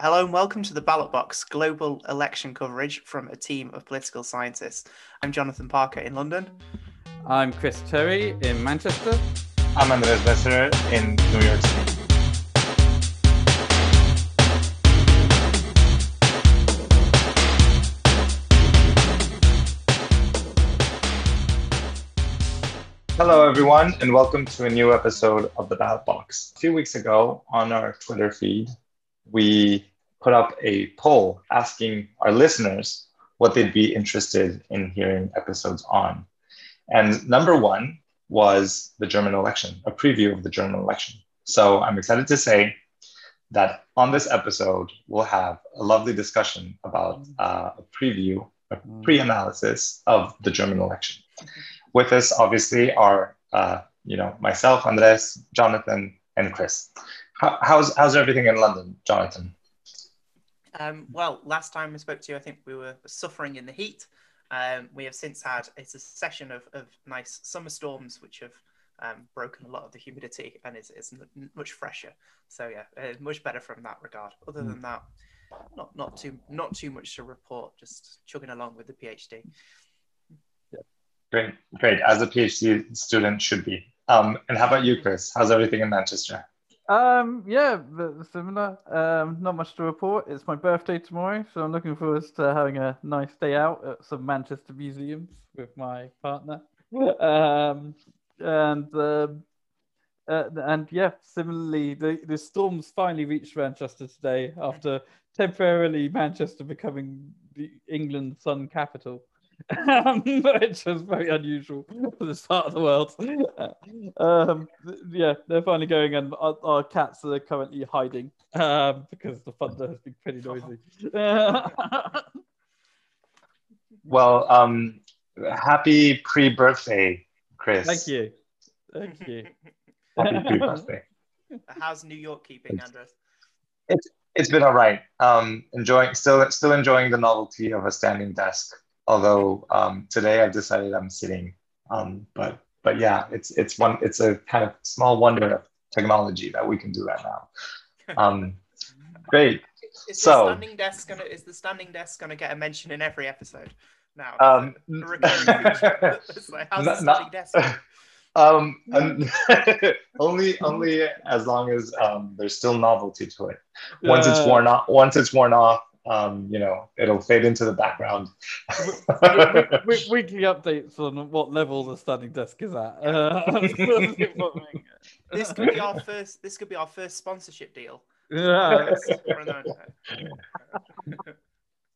Hello and welcome to the Ballot Box global election coverage from a team of political scientists. I'm Jonathan Parker in London. I'm Chris Terry in Manchester. I'm Andres Besser in New York City. Hello, everyone, and welcome to a new episode of the Ballot Box. A few weeks ago on our Twitter feed, we put up a poll asking our listeners what they'd be interested in hearing episodes on. And number one was the German election, a preview of the German election. So I'm excited to say that on this episode, we'll have a lovely discussion about uh, a preview, a pre analysis of the German election. With us, obviously, are uh, you know myself, Andres, Jonathan, and Chris. How, how's how's everything in London, Jonathan? Um, well, last time we spoke to you, I think we were suffering in the heat. Um, we have since had it's a session of, of nice summer storms, which have um, broken a lot of the humidity and is, is much fresher. So yeah, uh, much better from that regard. Other than that, not not too not too much to report. Just chugging along with the PhD. Yeah. Great, great. As a PhD student should be. Um, and how about you, Chris? How's everything in Manchester? Um, yeah, similar. Um, not much to report. It's my birthday tomorrow, so I'm looking forward to having a nice day out at some Manchester museums with my partner. Um, and uh, uh, and yeah, similarly, the, the storms finally reached Manchester today after temporarily Manchester becoming the England sun capital. um, which was very unusual for the start of the world. um, yeah, they're finally going, and our, our, cats are currently hiding um, because the thunder has been pretty noisy. well, um, happy pre-birthday, Chris. Thank you. Thank you. happy pre-birthday. How's New York keeping, Andres? It's it's been all right. Um, enjoying still still enjoying the novelty of a standing desk although um, today I've decided I'm sitting. Um, but but yeah, it's it's one it's a kind of small wonder of technology that we can do that now. Um, great. Is so, the standing desk gonna is the standing desk gonna get a mention in every episode now? Um, like, how's not, the standing desk? Um, only only as long as um, there's still novelty to it. Once it's worn off, once it's worn off, um, you know, it'll fade into the background. Weekly updates on what level the standing desk is at. this could be our first. This could be our first sponsorship deal. Yeah.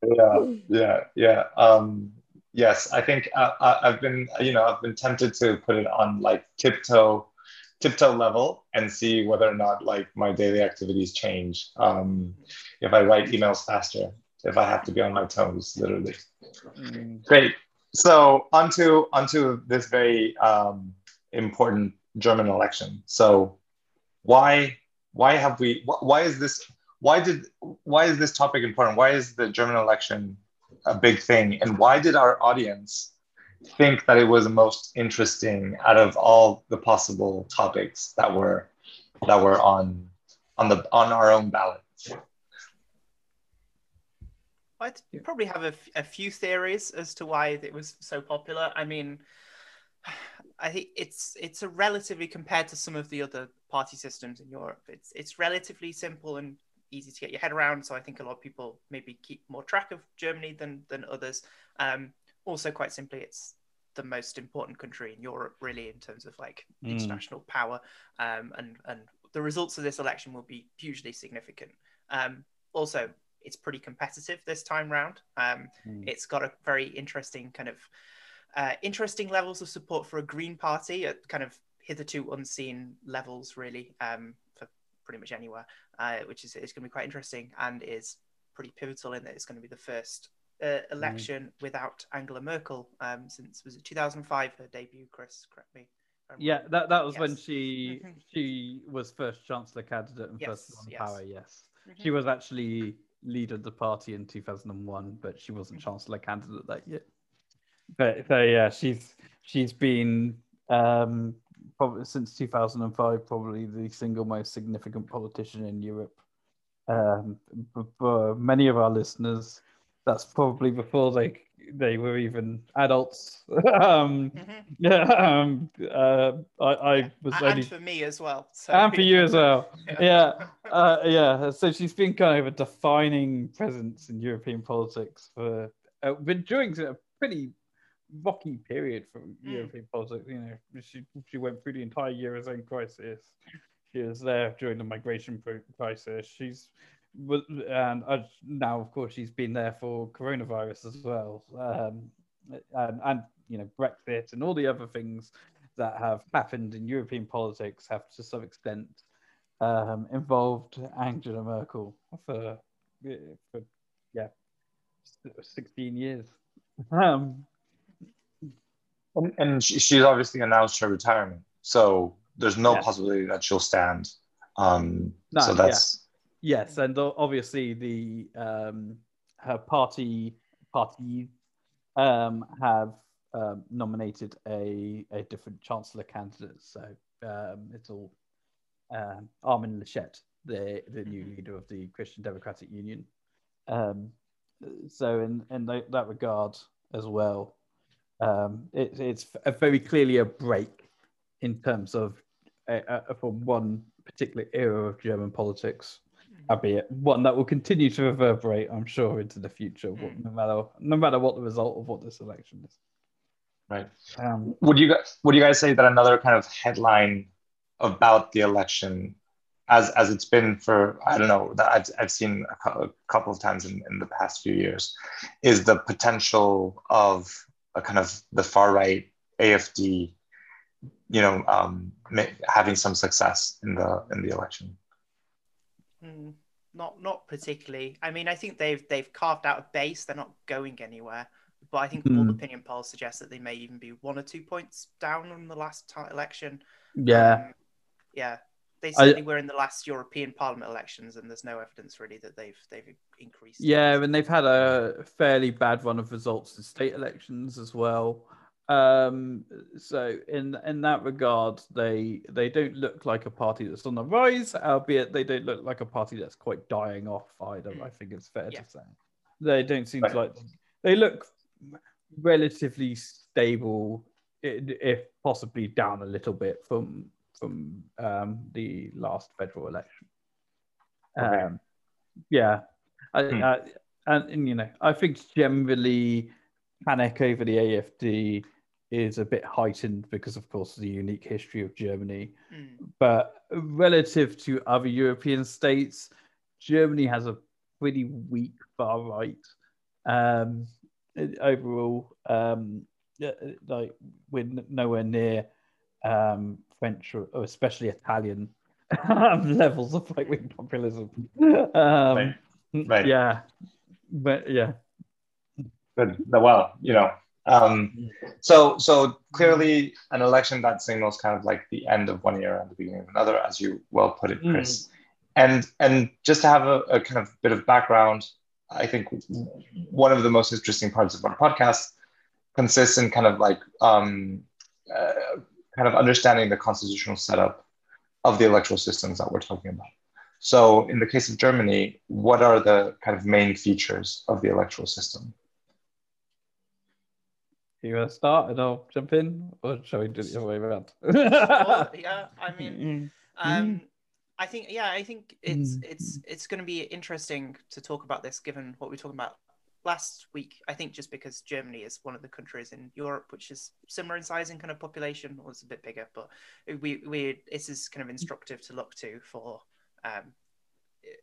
yeah, yeah, yeah. Um, yes, I think uh, I, I've been, you know, I've been tempted to put it on like tiptoe tiptoe level and see whether or not like my daily activities change. Um, if I write emails faster, if I have to be on my toes, literally. Mm. Great. So onto onto this very um, important German election. So why why have we why is this why did why is this topic important? Why is the German election a big thing? And why did our audience think that it was the most interesting out of all the possible topics that were that were on on the on our own ballot. I'd probably have a, a few theories as to why it was so popular. I mean, I think it's it's a relatively compared to some of the other party systems in Europe. It's it's relatively simple and easy to get your head around. So I think a lot of people maybe keep more track of Germany than than others. Um, also quite simply it's the most important country in Europe really in terms of like mm. international power um, and and the results of this election will be hugely significant um, also it's pretty competitive this time round um, mm. it's got a very interesting kind of uh, interesting levels of support for a green party at kind of hitherto unseen levels really um, for pretty much anywhere uh, which is, is going to be quite interesting and is pretty pivotal in that it's going to be the first uh, mm. election mm. without Angela Merkel um, since was it 2005 her debut. Chris, correct me. Yeah, that, that was yes. when she she was first chancellor candidate and yes, first on yes. power. Yes, mm-hmm. she was actually leader of the party in 2001, but she wasn't chancellor candidate that year. But so yeah, she's she's been um, probably since 2005 probably the single most significant politician in Europe Um, for many of our listeners, that's probably before they they were even adults. um, mm-hmm. Yeah, um, uh, I, I was and only for me as well. So. And for you as well. yeah, uh, yeah. So she's been kind of a defining presence in European politics for, uh, but during a pretty rocky period for mm. European politics. You know, she she went through the entire eurozone crisis. She was there during the migration crisis. She's and uh, now, of course, she's been there for coronavirus as well, um, and, and you know Brexit and all the other things that have happened in European politics have to some extent um, involved Angela Merkel for, for yeah, 16 years. Um, and, and she's obviously announced her retirement, so there's no yes. possibility that she'll stand. Um, no, so that's yeah. Yes, and obviously the um, her party party um, have um, nominated a a different chancellor candidate. So um, it's all um, Armin Laschet, the the new mm-hmm. leader of the Christian Democratic Union. Um, so in in that regard as well, um, it, it's very clearly a break in terms of from one particular era of German politics. Albeit one that will continue to reverberate, I'm sure, into the future, mm. no matter no matter what the result of what this election is. Right. Um, would you guys would you guys say that another kind of headline about the election, as as it's been for I don't know that I've I've seen a, couple of times in, in the past few years, is the potential of a kind of the far right AFD, you know, um, having some success in the in the election? Mm, not not particularly. I mean, I think they've they've carved out a base. They're not going anywhere. But I think mm. all opinion polls suggest that they may even be one or two points down on the last t- election. Yeah. Um, yeah. They certainly I, were in the last European Parliament elections, and there's no evidence really that they've they've increased. Yeah, and they've had a fairly bad run of results in state elections as well. Um, so in in that regard, they they don't look like a party that's on the rise, albeit they don't look like a party that's quite dying off either. Mm. I think it's fair yeah. to say they don't seem right. to like. They look relatively stable, if possibly down a little bit from from um, the last federal election. Okay. Um, yeah, I, hmm. I, and, and, you know, I think generally panic over the AFD is a bit heightened because, of course, the unique history of Germany. Mm. But relative to other European states, Germany has a pretty weak far right. Um, overall, um, like we're nowhere near um, French or, especially Italian levels of right wing populism. Um, right. right. Yeah, but yeah. Good. Well, you know, um, so so clearly an election that signals kind of like the end of one year and the beginning of another, as you well put it, Chris. Mm. And and just to have a, a kind of bit of background, I think one of the most interesting parts of our podcast consists in kind of like um, uh, kind of understanding the constitutional setup of the electoral systems that we're talking about. So, in the case of Germany, what are the kind of main features of the electoral system? You want to start and I'll jump in, or shall we do it the other way around? yeah, I mean, um, I think yeah, I think it's it's it's going to be interesting to talk about this, given what we are talking about last week, I think just because Germany is one of the countries in Europe which is similar in size and kind of population, or it's a bit bigger, but we we this is kind of instructive to look to for um,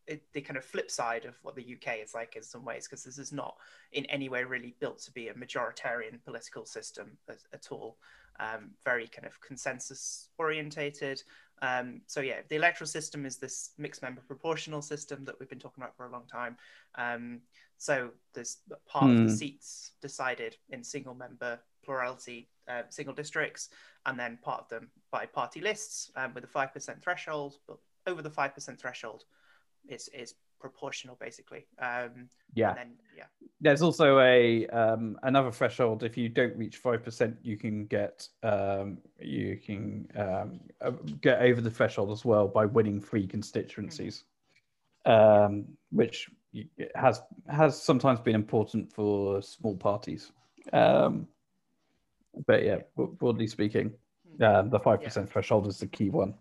it, the kind of flip side of what the UK is like in some ways, because this is not in any way really built to be a majoritarian political system at, at all. Um, very kind of consensus orientated. Um, so yeah, the electoral system is this mixed member proportional system that we've been talking about for a long time. Um, so there's part of the hmm. seats decided in single member plurality, uh, single districts, and then part of them by party lists um, with a 5% threshold. But over the 5% threshold is, is proportional, basically. Um, yeah. Then, yeah. There's also a um, another threshold. If you don't reach 5%, you can get um, you can um, uh, get over the threshold as well by winning three constituencies. um, which has has sometimes been important for small parties. Um, but yeah, broadly speaking, uh, the five percent yeah. threshold is the key one.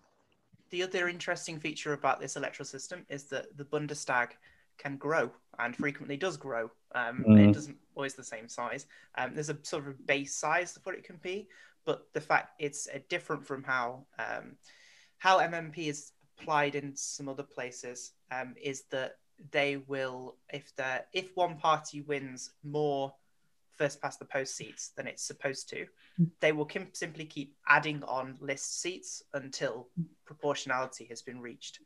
The other interesting feature about this electoral system is that the Bundestag can grow and frequently does grow. Um, mm. It doesn't always the same size. Um, there's a sort of base size of what it can be, but the fact it's uh, different from how um, how MMP is applied in some other places um, is that they will if the if one party wins more first past the post seats than it's supposed to, they will kim- simply keep adding on list seats until proportionality has been reached.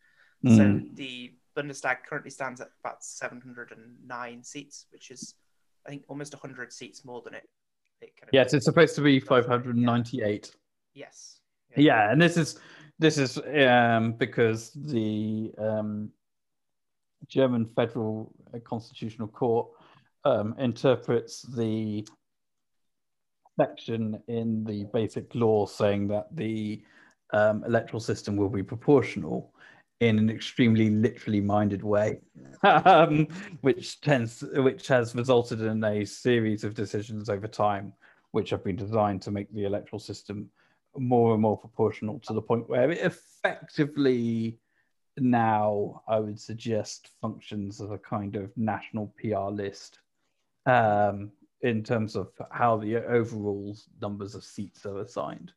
Mm. So the Bundestag currently stands at about 709 seats, which is, I think, almost 100 seats more than it. it kind of yes, it's supposed to be 598. Yes. Yeah. yeah, and this is this is um, because the um, German Federal Constitutional Court um, interprets the section in the basic law saying that the um, electoral system will be proportional in an extremely literally minded way, um, which tends, which has resulted in a series of decisions over time, which have been designed to make the electoral system more and more proportional to the point where it effectively now I would suggest functions as a kind of national PR list um, in terms of how the overall numbers of seats are assigned,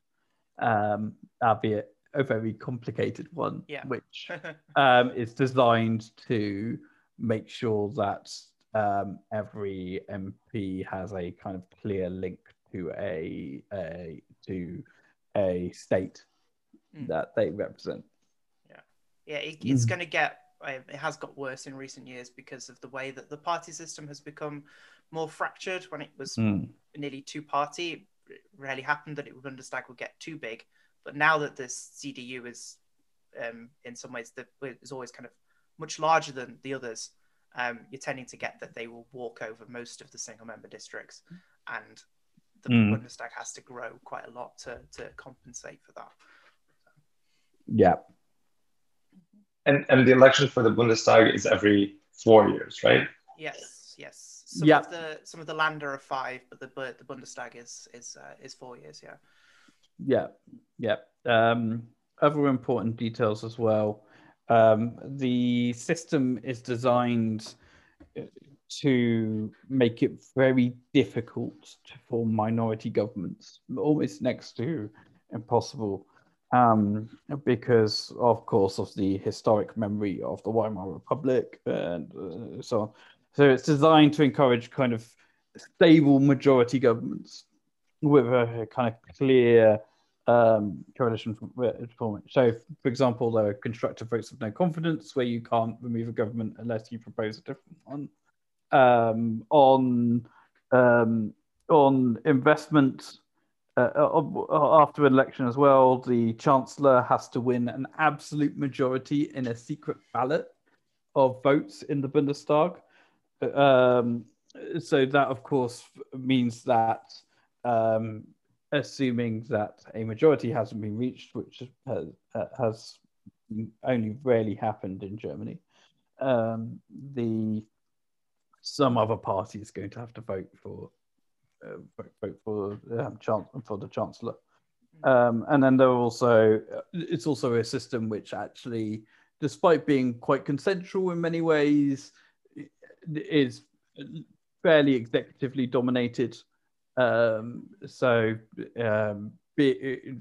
um, albeit a very complicated one, yeah. which um, is designed to make sure that um, every MP has a kind of clear link to a, a to a state mm. that they represent. Yeah, yeah, it, it's mm. going to get. It has got worse in recent years because of the way that the party system has become more fractured. When it was mm. nearly two party, it rarely happened that it would Bundestag would get too big. But now that this CDU is, um, in some ways, that is always kind of much larger than the others, um, you're tending to get that they will walk over most of the single member districts, and the mm. Bundestag has to grow quite a lot to to compensate for that. Yeah. And and the election for the Bundestag is every four years, right? Yes, yes. Some yeah. of the some of the Länder are five, but the the Bundestag is is uh, is four years. Yeah. Yeah, yeah. Um, other important details as well. Um, the system is designed to make it very difficult to form minority governments, almost next to impossible, um, because, of course, of the historic memory of the Weimar Republic and uh, so on. So it's designed to encourage kind of stable majority governments with a kind of clear um, coalition format. So, for example, there are constructive votes of no confidence where you can't remove a government unless you propose a different one. Um, on um, on investiture uh, uh, after an election as well, the chancellor has to win an absolute majority in a secret ballot of votes in the Bundestag. Um, so that, of course, means that um, assuming that a majority hasn't been reached, which has, uh, has only rarely happened in Germany, um, the some other party is going to have to vote for uh, vote, vote, for um, chance for the chancellor. Um, and then there are also it's also a system which actually, despite being quite consensual in many ways, is fairly executively dominated. Um, so, um, be,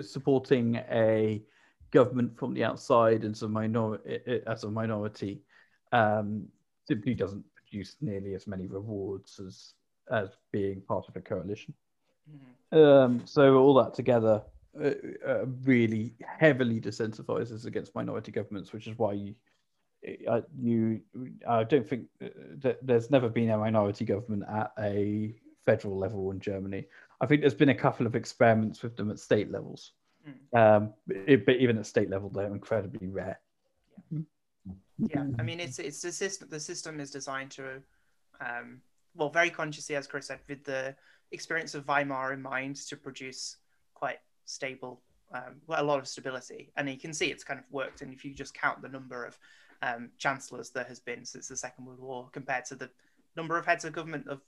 supporting a government from the outside as a minority, as a minority um, simply doesn't produce nearly as many rewards as as being part of a coalition. Mm-hmm. Um, so all that together uh, uh, really heavily disincentivizes against minority governments, which is why you I, you, I don't think uh, that there's never been a minority government at a federal level in Germany. I think there's been a couple of experiments with them at state levels, mm. um, it, but even at state level, they're incredibly rare. Yeah, yeah. I mean, it's it's the system. The system is designed to, um, well, very consciously, as Chris said, with the experience of Weimar in mind, to produce quite stable, um, a lot of stability. And you can see it's kind of worked. And if you just count the number of um, chancellors there has been since the Second World War compared to the number of heads of government of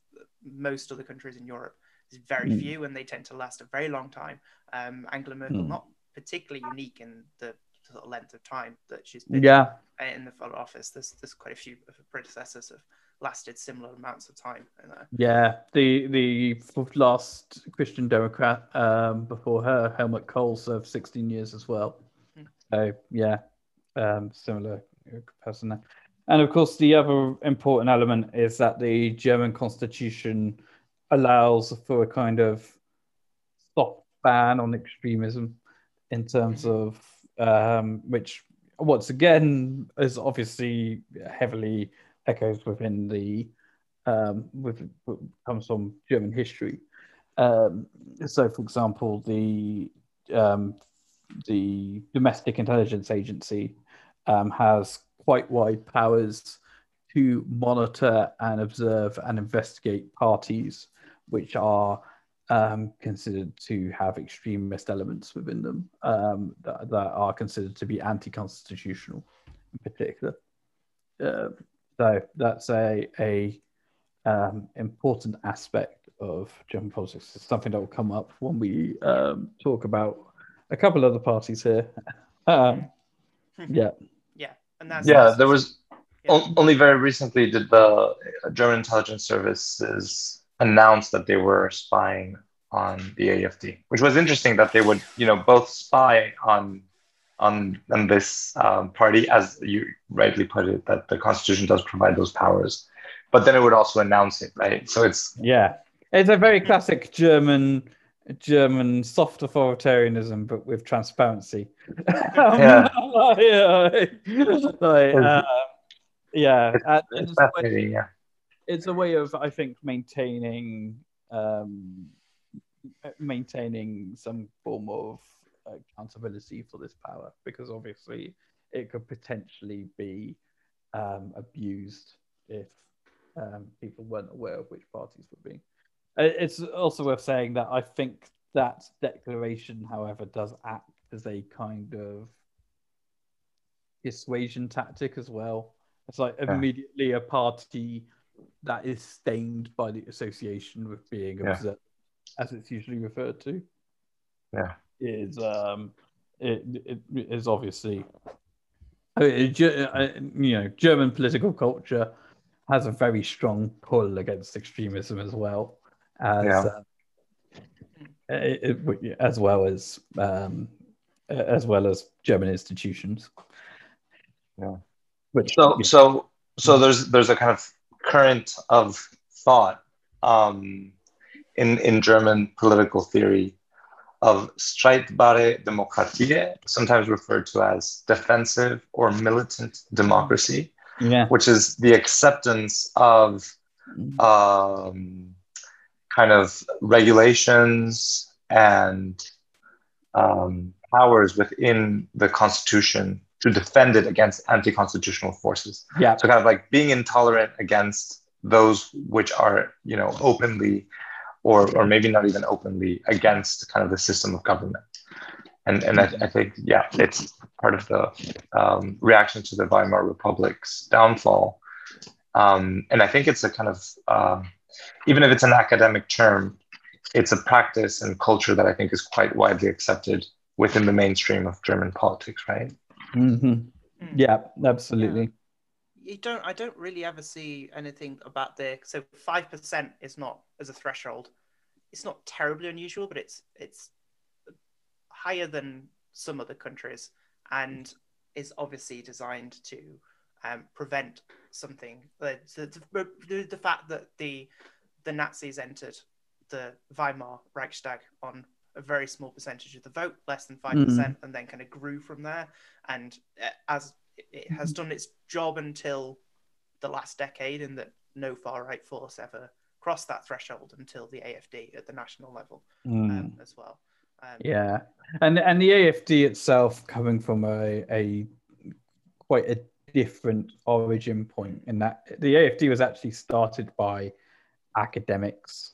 most other countries in Europe. There's very mm. few, and they tend to last a very long time. Um, Angela Merkel, mm. not particularly unique in the sort of length of time that she's been yeah. in the office. There's there's quite a few of her predecessors have lasted similar amounts of time. Yeah, the the last Christian Democrat um, before her, Helmut Kohl, served 16 years as well. Hmm. So yeah, um, similar person there. And of course, the other important element is that the German constitution allows for a kind of soft ban on extremism in terms mm-hmm. of um, which, once again, is obviously heavily echoes within the um, with comes from German history. Um, so, for example, the um, the Domestic Intelligence Agency um, has quite wide powers to monitor and observe and investigate parties which are um, considered to have extremist elements within them um, that, that, are considered to be anti-constitutional in particular. Uh, so that's a, a um, important aspect of German politics. It's something that will come up when we um, talk about a couple of the parties here. Um, yeah. Yeah, and that's yeah. There was yeah. only very recently did the German intelligence services announce that they were spying on the AFD, which was interesting that they would, you know, both spy on on, on this um, party, as you rightly put it, that the constitution does provide those powers, but then it would also announce it, right? So it's yeah, it's a very classic German German soft authoritarianism, but with transparency. yeah, yeah, like, uh, yeah. It's, it's, fascinating. Yeah, it's a way of I think maintaining um, maintaining some form of accountability for this power because obviously it could potentially be um, abused if um, people weren't aware of which parties were being. It's also worth saying that I think that declaration, however, does act as a kind of dissuasion tactic as well. It's like yeah. immediately a party that is stained by the association with being yeah. observed, as it's usually referred to. Yeah is um, it, it is obviously it, uh, you know German political culture has a very strong pull against extremism as well as yeah. uh, it, as well as um, as well as German institutions. Yeah. Which, so yeah. so so there's there's a kind of current of thought um, in in German political theory of streitbare Demokratie, sometimes referred to as defensive or militant democracy, yeah. which is the acceptance of um, kind of regulations and um, powers within the constitution to defend it against anti-constitutional forces. Yeah. So kind of like being intolerant against those which are, you know, openly or or maybe not even openly against kind of the system of government. And and I, I think yeah, it's part of the um, reaction to the Weimar Republic's downfall. Um, and I think it's a kind of uh, even if it's an academic term, it's a practice and culture that I think is quite widely accepted within the mainstream of German politics, right? Mm-hmm. Mm. Yeah, absolutely you don't i don't really ever see anything about the so 5% is not as a threshold. It's not terribly unusual but it's it's higher than some other countries and is obviously designed to um, prevent something the, the, the fact that the the nazis entered the weimar reichstag on a very small percentage of the vote less than 5% mm. hmm and then kind of grew from there. And uh, as it has done its job until the last decade, in that no far right force ever crossed that threshold until the AFD at the national level mm. um, as well. Um, yeah, and and the AFD itself coming from a, a quite a different origin point in that the AFD was actually started by academics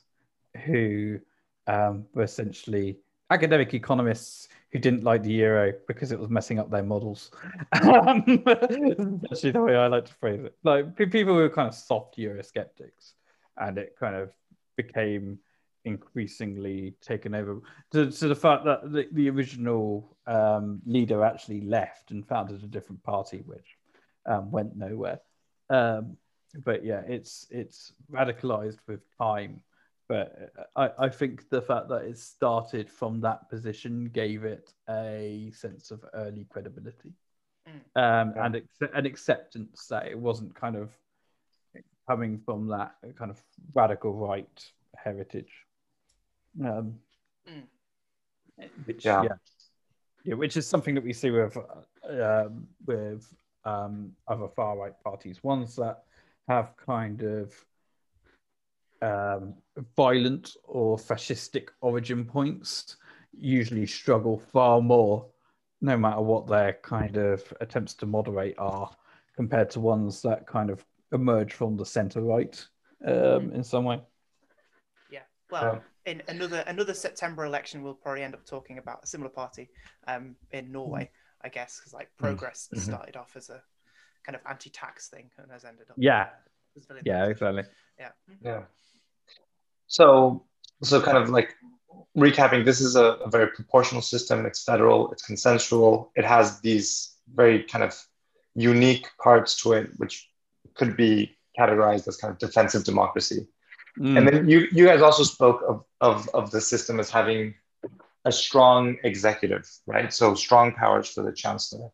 who um, were essentially academic economists who didn't like the euro because it was messing up their models. Um, actually, the way I like to phrase it, like people who were kind of soft euro skeptics, and it kind of became increasingly taken over to, to the fact that the, the original um, leader actually left and founded a different party, which um, went nowhere. Um, but yeah, it's it's radicalized with time. But I, I think the fact that it started from that position gave it a sense of early credibility Mm. um, Yeah. and ex- an acceptance that it wasn't kind of coming from that kind of radical right heritage. Um, Mm. Which Yeah. yeah. yeah, which is something that we see with uh, um, with um, other far right parties, ones that have kind of um, violent or fascistic origin points, usually struggle far more, no matter what their kind of attempts to moderate are, compared to ones that kind of emerge from the centre right um, in some way. Yeah. Well, in another another September election, we'll probably end up talking about a similar party um, in Norway, I guess, because like Progress Mhm. started off as a kind of anti-tax thing and has ended up. Yeah, as villain. yeah, exactly. Yeah. Yeah. So, so kind of like recapping, this is a, a very proportional system. It's federal. It's consensual. It has these very kind of unique parts to it, which could be categorized as kind of defensive democracy. Mm. And then you, you guys also spoke of, of, of the system as having a strong executive, right? So strong powers for the chancellor,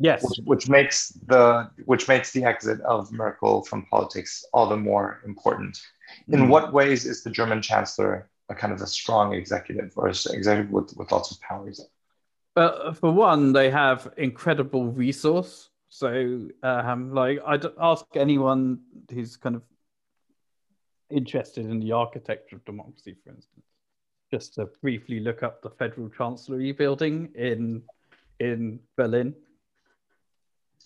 yes, which, which makes the which makes the exit of Merkel from politics all the more important. In Mm. what ways is the German chancellor a kind of a strong executive or an executive with, with lots of powers? Uh, for one, they have incredible resource. So, um, like, I'd ask anyone who's kind of interested in the architecture of democracy, for instance, just to briefly look up the Federal Chancellery building in in Berlin,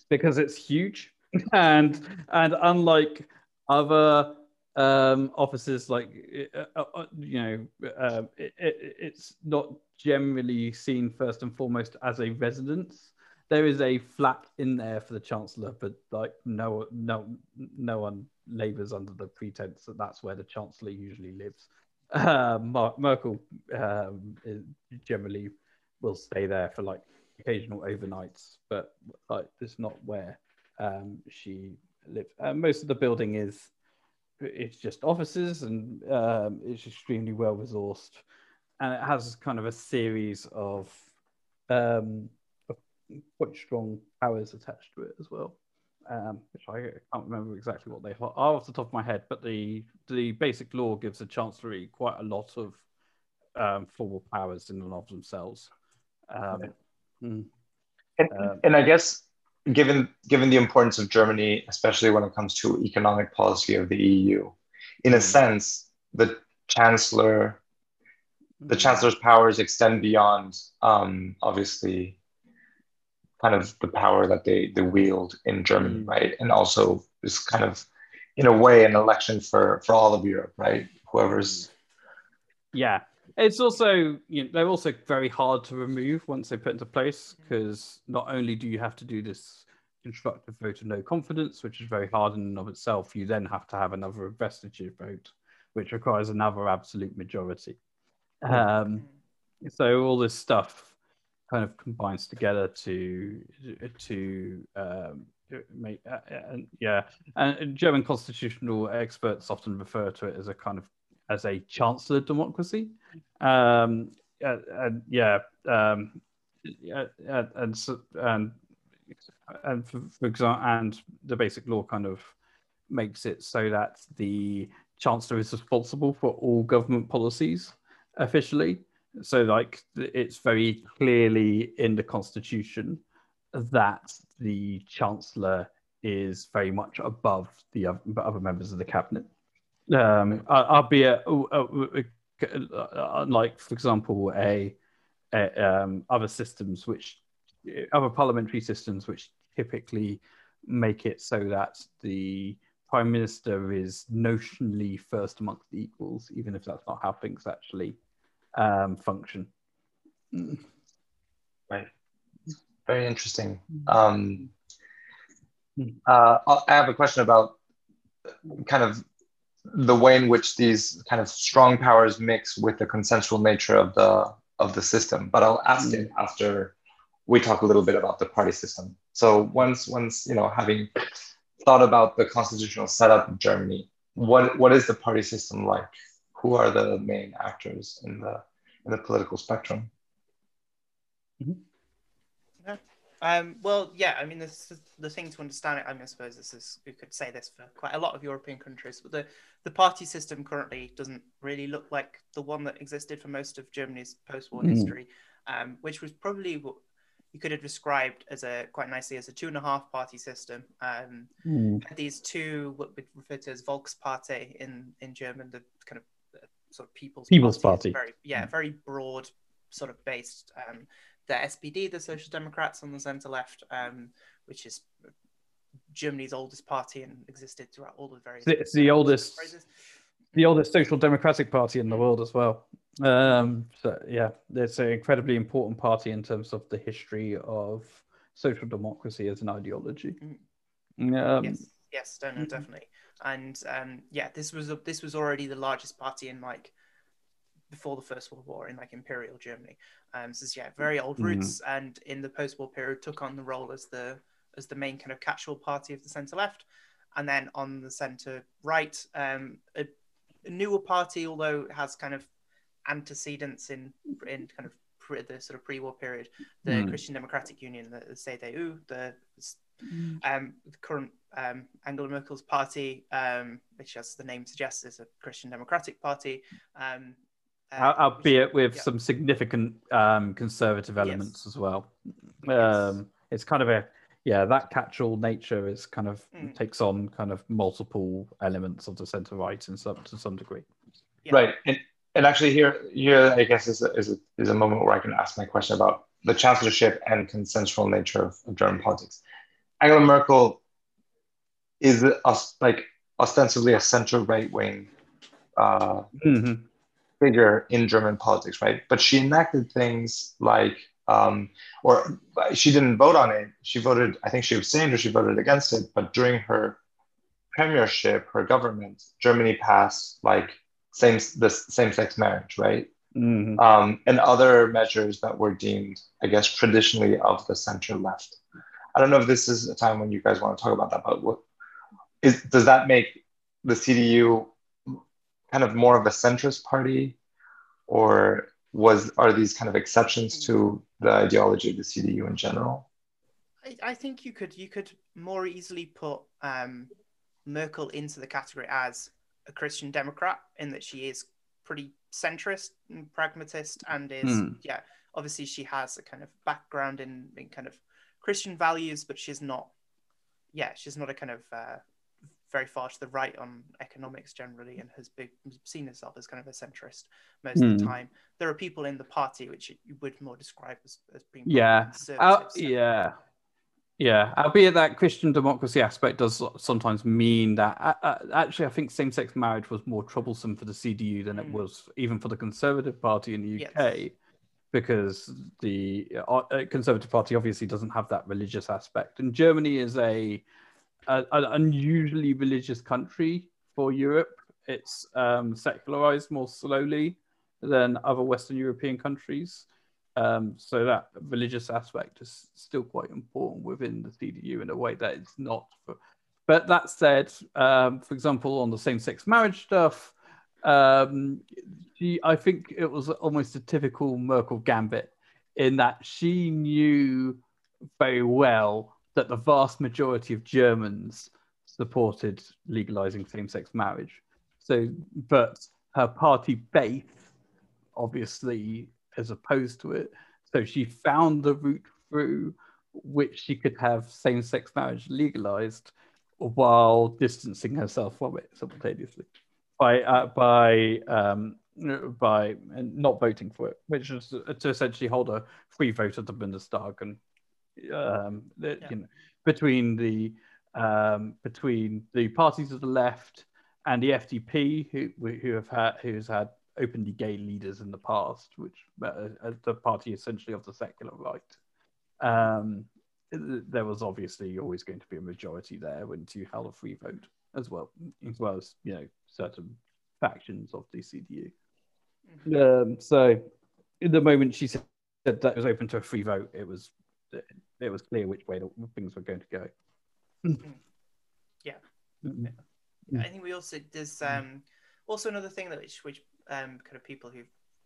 because it's huge, and and unlike other um, offices like uh, uh, uh, you know um, it, it, it's not generally seen first and foremost as a residence. There is a flat in there for the chancellor but like no no no one labors under the pretense that that's where the chancellor usually lives. Uh, Mar- merkel um, generally will stay there for like occasional overnights but like it's not where um, she lives uh, most of the building is it's just offices and um, it's extremely well resourced and it has kind of a series of, um, of quite strong powers attached to it as well um, which I can't remember exactly what they are off the top of my head but the the basic law gives the chancellery quite a lot of um, formal powers in and of themselves. Um, mm, And, Um, and I guess given given the importance of Germany, especially when it comes to economic policy of the EU, in a Mm. sense, the chancellor the mm, chancellor's powers extend beyond um, obviously kind of the power that they, they wield in Germany, right? And also is kind of in a way an election for for all of Europe, right? Whoever's Yeah, it's also you know they're also very hard to remove once they put into place because not only do you have to do this constructive vote of no confidence, which is very hard in and of itself, you then have to have another investiture vote, which requires another absolute majority. Um, so all this stuff kind of combines together to to um, make uh, and yeah and german constitutional experts often refer to it as a kind of as a chancellor democracy. Um uh, and yeah um and and and, and for, for example and the basic law kind of makes it so that the chancellor is responsible for all government policies officially. So like it's very clearly in the constitution that the chancellor is very much above the other members of the cabinet um albeit uh, unlike for example a, a um, other systems which other parliamentary systems which typically make it so that the prime minister is notionally first amongst the equals even if that's not how things actually um, function. Right. Very interesting. Um, uh, I have a question about kind of the way in which these kind of strong powers mix with the consensual nature of the of the system. But I'll ask it after we talk a little bit about the party system. So once once you know having thought about the constitutional setup of Germany, what what is the party system like? Who are the main actors in the in the political spectrum? Mm-hmm. Um, well, yeah. I mean, this is the thing to understand. It, I mean, I suppose this is we could say this for quite a lot of European countries, but the the party system currently doesn't really look like the one that existed for most of Germany's post-war mm. history, um, which was probably what you could have described as a quite nicely as a two and a half party system. Um, mm. These two, what we refer to as Volkspartei in in German, the kind of uh, sort of people's people's party, party. Very, yeah, mm. very broad sort of based. Um, the SPD, the Social Democrats on the centre left, um, which is Germany's oldest party and existed throughout all the various. It's the oldest, phrases. the oldest social democratic party in the world as well. Um, so yeah, it's an incredibly important party in terms of the history of social democracy as an ideology. Mm. Um, yes, yes, no, no, definitely. And um, yeah, this was a, this was already the largest party in like before the First World War in like Imperial Germany. Um, so yeah, very old mm-hmm. roots, mm. and in the post-war period took on the role as the as the main kind of catch-all party of the centre left, and then on the centre right, um, a, a newer party, although it has kind of antecedents in in kind of pre, the sort of pre-war period. The mm. Christian Democratic Union, the, the CDU, the mm. um, the current um, Angela Merkel's party, um, which as the name suggests is a Christian Democratic Party. Um, uh, albeit with yeah. some significant um, conservative elements yes. as well. Um, yes. It's kind of a yeah that catch-all nature is kind of mm. takes on kind of multiple elements of the centre right in some to some degree. Yeah. Right, and and actually here here I guess is a, is a, is a moment where I can ask my question about the chancellorship and consensual nature of, of German politics. Angela Merkel is a, like ostensibly a center right wing uh, mm-hmm. Figure in German politics, right? But she enacted things like, um, or she didn't vote on it. She voted, I think she abstained or she voted against it. But during her premiership, her government, Germany passed like same the same sex marriage, right? Mm-hmm. Um, and other measures that were deemed, I guess, traditionally of the center left. I don't know if this is a time when you guys want to talk about that, but what is does that make the CDU kind of more of a centrist party, or was are these kind of exceptions to the ideology of the CDU in general? I, I think you could you could more easily put um, Merkel into the category as a Christian Democrat in that she is pretty centrist and pragmatist and is mm. yeah obviously she has a kind of background in, in kind of Christian values but she's not yeah she's not a kind of uh, very far to the right on economics generally and has been, seen herself as kind of a centrist most mm. of the hmm. time. There are people in the party which you would more describe as, as being yeah, uh, yeah, yeah, albeit that Christian democracy aspect does sometimes mean that actually, I think same sex marriage was more troublesome for the CDU than it mm. was even for the Conservative Party in the UK, yes. because the uh, uh, Conservative Party obviously doesn't have that religious aspect. And Germany is a, an unusually religious country for Europe. It's um, secularized more slowly than other Western European countries. Um, so that religious aspect is still quite important within the CDU in a way that it's not. For, but that said, um, for example, on the same-sex marriage stuff, um, she, I think it was almost a typical Merkel gambit in that she knew very well that the vast majority of Germans supported legalizing same-sex marriage. So, but her party base obviously as opposed to it. So she found the route through which she could have same sex marriage legalized while distancing herself from it simultaneously by uh, by um, by not voting for it, which is to essentially hold a free vote at the Bundestag and um, the, yeah. you know, between the um, between the parties of the left and the FDP, who who have had who's had openly gay leaders in the past, which uh, uh, the party essentially of the secular right. Um, there was obviously always going to be a majority there when you held a free vote as well, as well as you know certain factions of the CDU. Mm-hmm. Um, so, in the moment she said that it was open to a free vote, it was it was clear which way the things were going to go. Yeah. Mm-hmm. yeah. I think we also there's um, also another thing that which which um, kind of people who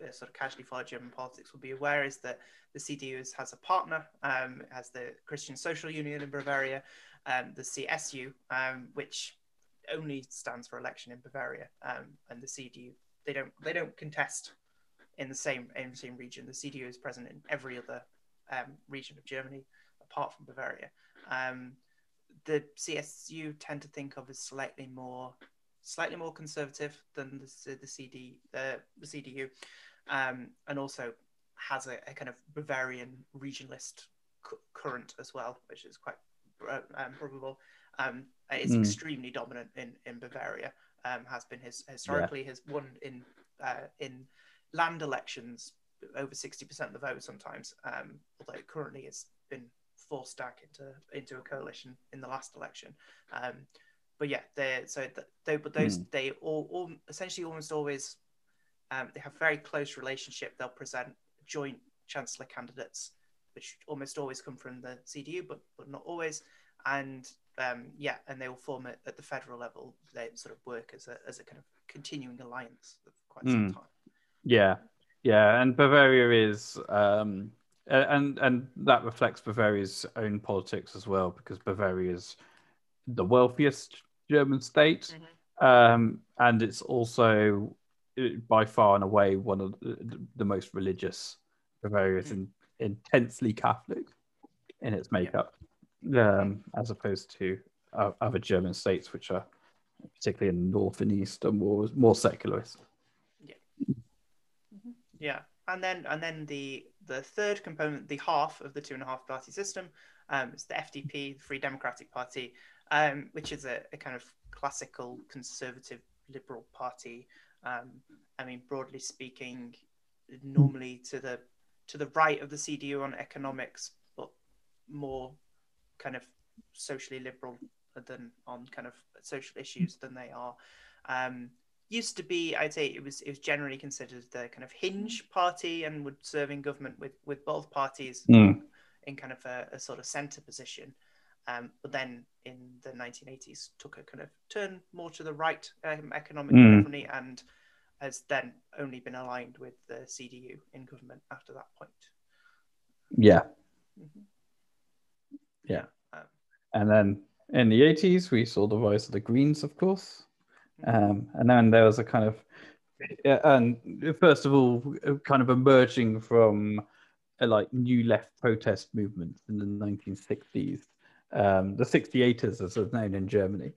uh, sort of casually follow German politics will be aware is that the CDU has a partner, um, has the Christian Social Union in Bavaria, um, the CSU, um, which only stands for election in Bavaria, um, and the CDU they don't they don't contest in the same in the same region. The CDU is present in every other um, region of Germany apart from Bavaria. Um, the CSU tend to think of as slightly more slightly more conservative than the, the CD the, the CDU, um, and also has a, a, kind of Bavarian regionalist cu- current as well, which is quite uh, um, probable. Um, it's mm. extremely dominant in in Bavaria. Um, has been his historically yeah. has won in uh, in land elections over sixty percent of the vote sometimes. Um, although currently it's been forced back into into a coalition in the last election. Um, but yeah, they so they but those mm. they all, all essentially almost always um, they have very close relationship. They'll present joint chancellor candidates, which almost always come from the CDU, but but not always. And um, yeah, and they will form it at the federal level. They sort of work as a as a kind of continuing alliance for quite mm. some hmm. time. Yeah, yeah, and Bavaria is, um, and and that reflects Bavaria's own politics as well, because Bavaria is the wealthiest German state, mm-hmm. um, and it's also uh, by far and away one of the, the most religious. Bavaria is mm. in, intensely Catholic in its makeup, um, as opposed to uh, other German states, which are particularly in the north and east, are more more secularist. Yeah, mm-hmm. yeah, and then and then the the third component, the half of the two and a half party system, um, is the FDP, the Free Democratic Party, um, which is a, a, kind of classical conservative liberal party. Um, I mean, broadly speaking, normally to the to the right of the CDU on economics, but more kind of socially liberal than on kind of social issues than they are. Um, used to be, I'd say it was it was generally considered the kind of hinge party and would serve in government with with both parties mm. in kind of a, a, sort of centre position. Um, but then in the 1980s took a kind of turn more to the right um, economically mm. and has then only been aligned with the CDU in government after that point. Yeah. Mm-hmm. Yeah. Um, and then in the 80s, we saw the rise of the Greens, of course. Um, and then there was a kind of, and first of all, kind of emerging from a like new left protest movement in the 1960s, um, the 68ers, as it's known in Germany.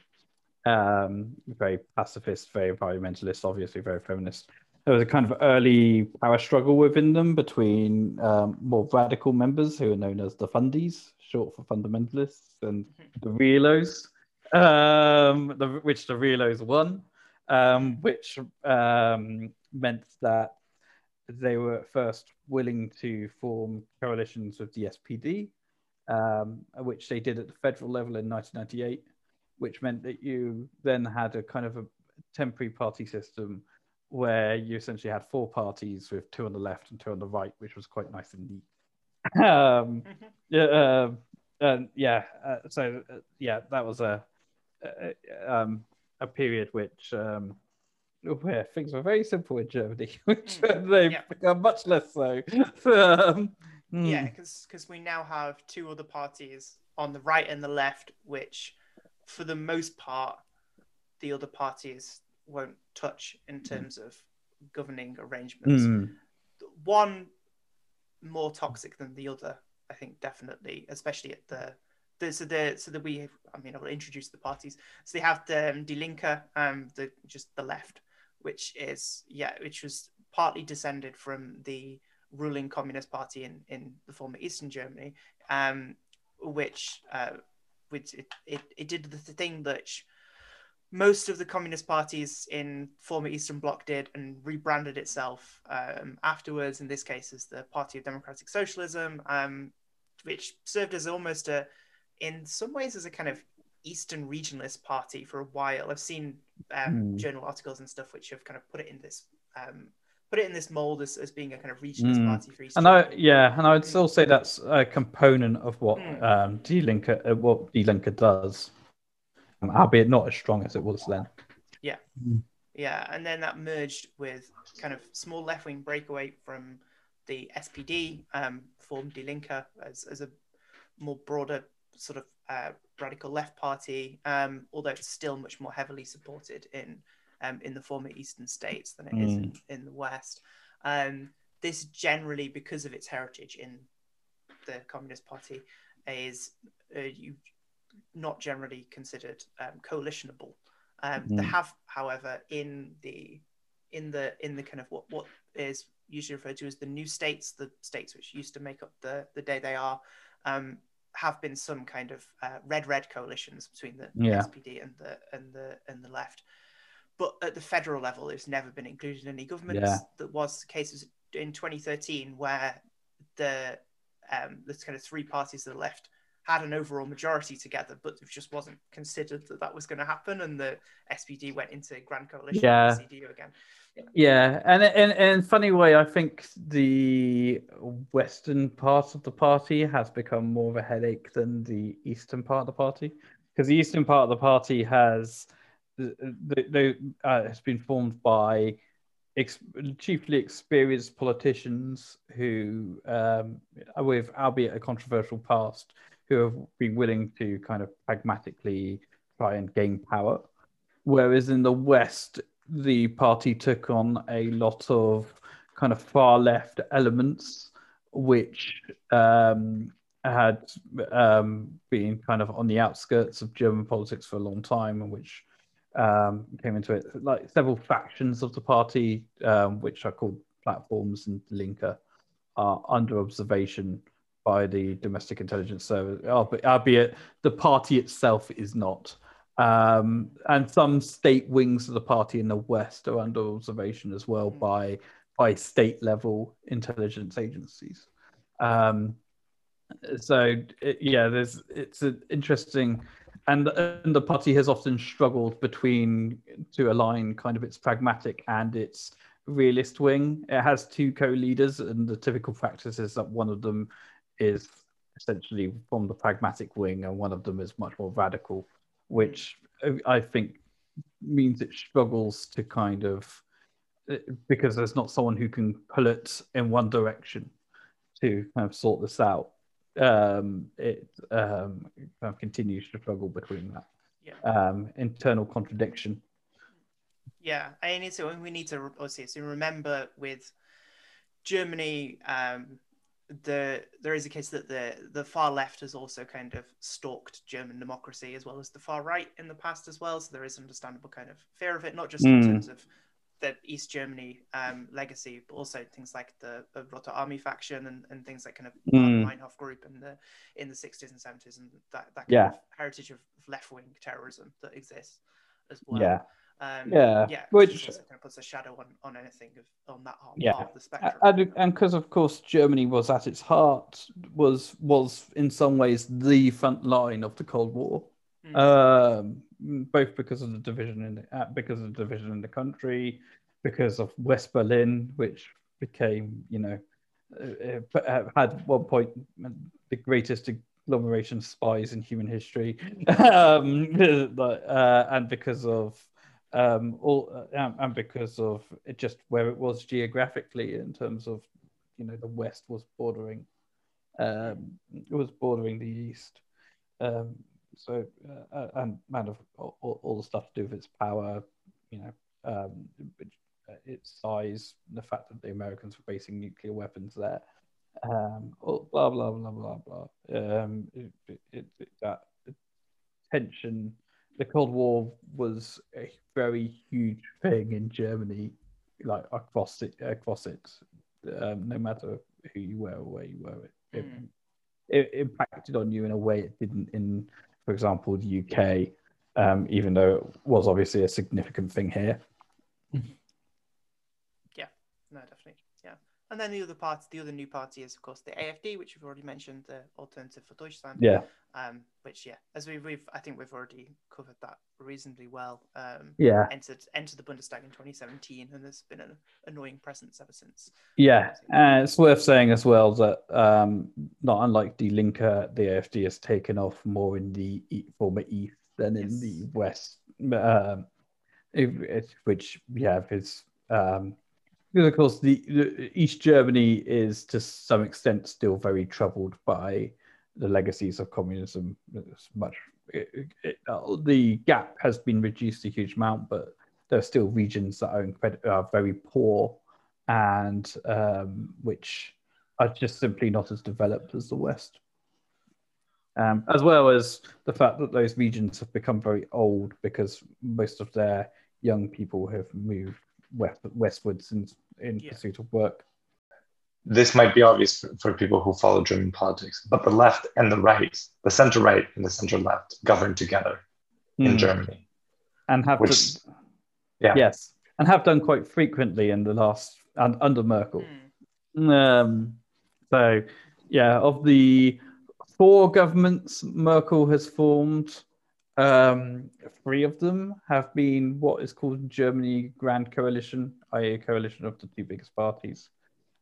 Um, very pacifist, very environmentalist, obviously very feminist. There was a kind of early power struggle within them between um, more radical members who are known as the Fundies, short for fundamentalists, and the Realos um, the, which the Realos won, um, which um, meant that they were at first willing to form coalitions with the SPD, um, which they did at the federal level in 1998, which meant that you then had a kind of a temporary party system where you essentially had four parties with two on the left and two on the right, which was quite nice and neat. um, mm-hmm. yeah, uh, and yeah, uh, so uh, yeah, that was a uh, um, a period which um, where things were very simple in Germany, which mm. they've yeah. become much less so. um, mm. Yeah, because because we now have two other parties on the right and the left, which, for the most part, the other parties won't touch in mm. terms of governing arrangements. Mm. One more toxic than the other, I think, definitely, especially at the the, so the so that we I mean I'll introduce the parties. So they have the um, Die Linke, um, the just the left, which is yeah, which was partly descended from the ruling Communist Party in in the former Eastern Germany, um, which uh, which it, it, it did the thing that most of the communist parties in former Eastern Bloc did and rebranded itself um, afterwards. In this case, as the Party of Democratic Socialism, um, which served as almost a, in some ways, as a kind of Eastern regionalist party for a while. I've seen um, mm. journal articles and stuff which have kind of put it in this um, put it in this mold as, as being a kind of regionalist mm. party for Eastern. And I, yeah, and I would still say that's a component of what mm. um, Die Linke, uh, what Die Linke does, um, albeit not as strong as it was then. Yeah, mm. yeah, and then that merged with kind of small left wing breakaway from the SPD, um, formed Die Linke as, as a more broader sort of uh, radical left party, um, although it's still much more heavily supported in um, in the former eastern states than it mm. is in, in, the west. Um, this generally, because of its heritage in the Communist Party, is uh, you not generally considered um, coalitionable. Um, mm. They have, however, in the in the in the kind of what what is usually referred to as the new states, the states which used to make up the the DDR, um, have been some kind of uh, red-red coalitions between the yeah. SPD and the and the and the left. But at the federal level, it's never been included in any government. Yeah. That was the case in 2013, where the um, the kind of three parties to the left had an overall majority together, but it just wasn't considered that that was going to happen, and the SPD went into grand coalition yeah. with the CDU again. Yeah, and in in funny way, I think the western part of the party has become more of a headache than the eastern part of the party, because the eastern part of the party has the, the, uh, has been formed by ex- chiefly experienced politicians who, um, with albeit a controversial past, who have been willing to kind of pragmatically try and gain power. Whereas in the West, the party took on a lot of kind of far left elements, which um, had um, been kind of on the outskirts of German politics for a long time, and which um, came into it. Like several factions of the party, um, which are called platforms and Linke, are under observation by the domestic intelligence service, albeit the party itself is not. Um, and some state wings of the party in the West are under observation as well hmm. by by state level intelligence agencies. Um, so it, yeah, there's it's an interesting, and, and the party has often struggled between to align kind of its pragmatic and its realist wing. It has two co-leaders, and the typical practice is that one of them is essentially from the pragmatic wing, and one of them is much more radical which I think means it struggles to kind of because there's not someone who can pull it in one direction to kind of sort this out. Um, it um, kind of continues to struggle between that yeah. um, internal contradiction. Yeah, I need to. We need to obviously remember with Germany. Um, the there is a case that the the far left has also kind of stalked German democracy as well as the far right in the past as well. So there is understandable kind of fear of it, not just mm. in hmm. terms of the East Germany um, legacy, but also things like the, the Rote Army faction and, and things like kind of mm. Meinhof group in the in the sixties and seventies and that, that kind yeah. of heritage of left wing terrorism that exists as well. Yeah. Um, yeah, yeah, which, kind of puts a shadow on, on anything of, on that yeah. part of the spectrum. And because of course Germany was at its heart was was in some ways the front line of the Cold War, mm. um, both because of the division in the, uh, because of the division in the country, because of West Berlin, which became you know uh, uh had one point the greatest agglomeration of spies in human history, um, uh, and because of um, all uh, and because of just where it was geographically in terms of you know the west was bordering um, it was bordering the east. Um, so uh, uh and man of all, all, the stuff to do with its power you know um, uh, its size the fact that the Americans were basing nuclear weapons there um, blah blah blah blah blah. Um, it, it, it, that tension the Cold War was a very huge thing in Germany, like across it, across it, um, no matter who you were or where you were. It, mm. it, it, impacted on you in a way it didn't in, for example, the UK. um, even though it was obviously a significant thing here. Yeah, no, definitely. Yeah. And then the other part, the other new party is, of course, the AFD, which we've already mentioned, the Alternative for Deutschland. Yeah. Um, which, yeah, as we've, we've, I think we've already covered that reasonably well. Um, Yeah. entered entered the Bundestag in 2017, and there's been an annoying presence ever since. Yeah, and it's worth saying as well that um, not unlike Die Linke, the AFD has taken off more in the former East than in Yes. the West, um, it- it- which yeah is um, because of course the, the East Germany is to some extent still very troubled by the legacies of communism. It's much it, it, uh, the gap has been reduced a huge amount, but there are still regions that are, incred- are very poor and um, which are just simply not as developed as the West. Um, as well as the fact that those regions have become very old because most of their young people have moved west, westwards in, in Yeah. pursuit of work. This might be obvious for, for people who follow German politics, but the left and the right, the center right and the center left, govern together in Mm. Germany. and have Which- to, yeah. yes, and have done quite frequently in the last and under Merkel. Hmm. Um, so, yeah, of the four governments Merkel has formed, um, three of them have been what is called Germany Grand Coalition, a coalition of the two biggest parties.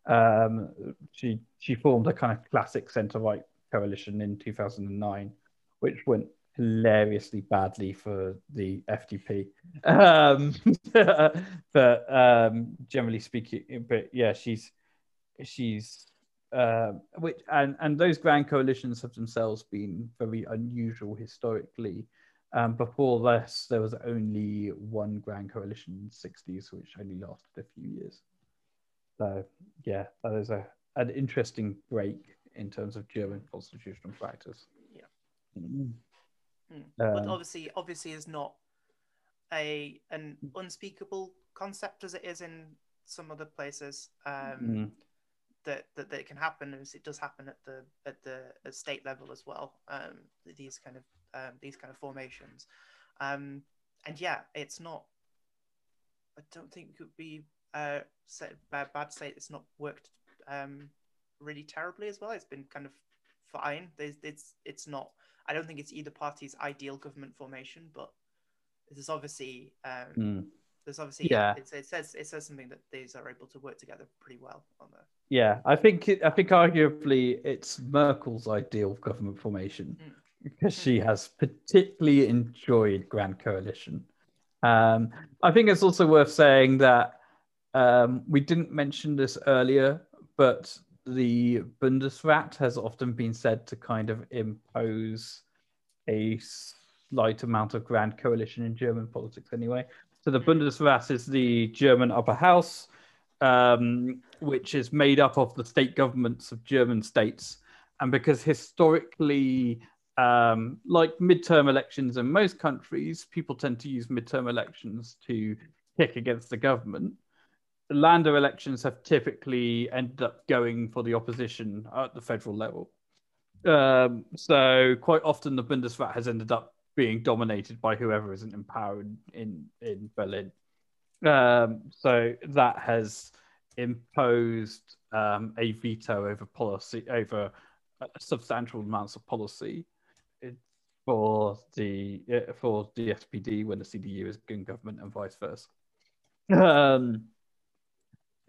Um, she she formed a kind of classic centre-right coalition in 2009, which went hilariously badly for the FDP. Um, but um, generally speaking, but yeah, she's she's uh, which and and those grand coalitions have themselves been very unusual historically. Um, before this, there was only one grand coalition in the 60s, which only lasted a few years. So yeah, that is a an interesting break in terms of German constitutional practice. Yeah. Mm. Mm. but Um, obviously, obviously, is not a an unspeakable concept as it is in some other places. Um, Mm. that, that that can happen as it does happen at the at the at state level as well. Um, these kind of um, these kind of formations, um, and yeah, it's not. I don't think it would be uh, bad, bad to say it's not worked um, really terribly as well. It's been kind of fine. There's it's it's not. I don't think it's either party's ideal government formation, but there's obviously um, Mm. there's obviously Yeah. It, it says it says something that these are able to work together pretty well on the Yeah, I think it, I think arguably it's Merkel's ideal government formation Mm. Because she has particularly enjoyed Grand Coalition. Um, I think it's also worth saying that um, we didn't mention this earlier, but the Bundesrat has often been said to kind of impose a slight amount of Grand Coalition in German politics, anyway. So the Bundesrat is the German upper house um, which is made up of the state governments of German states. And because historically, um, like midterm elections in most countries, people tend to use midterm elections to kick against the government. Lander elections have typically ended up going for the opposition at the federal level. Um, so quite often the Bundesrat has ended up being dominated by whoever isn't in power in, in, in Berlin. Um, so that has imposed um, a veto over policy, over substantial amounts of policy for the uh, for the SPD when the CDU is in government and vice versa. Um,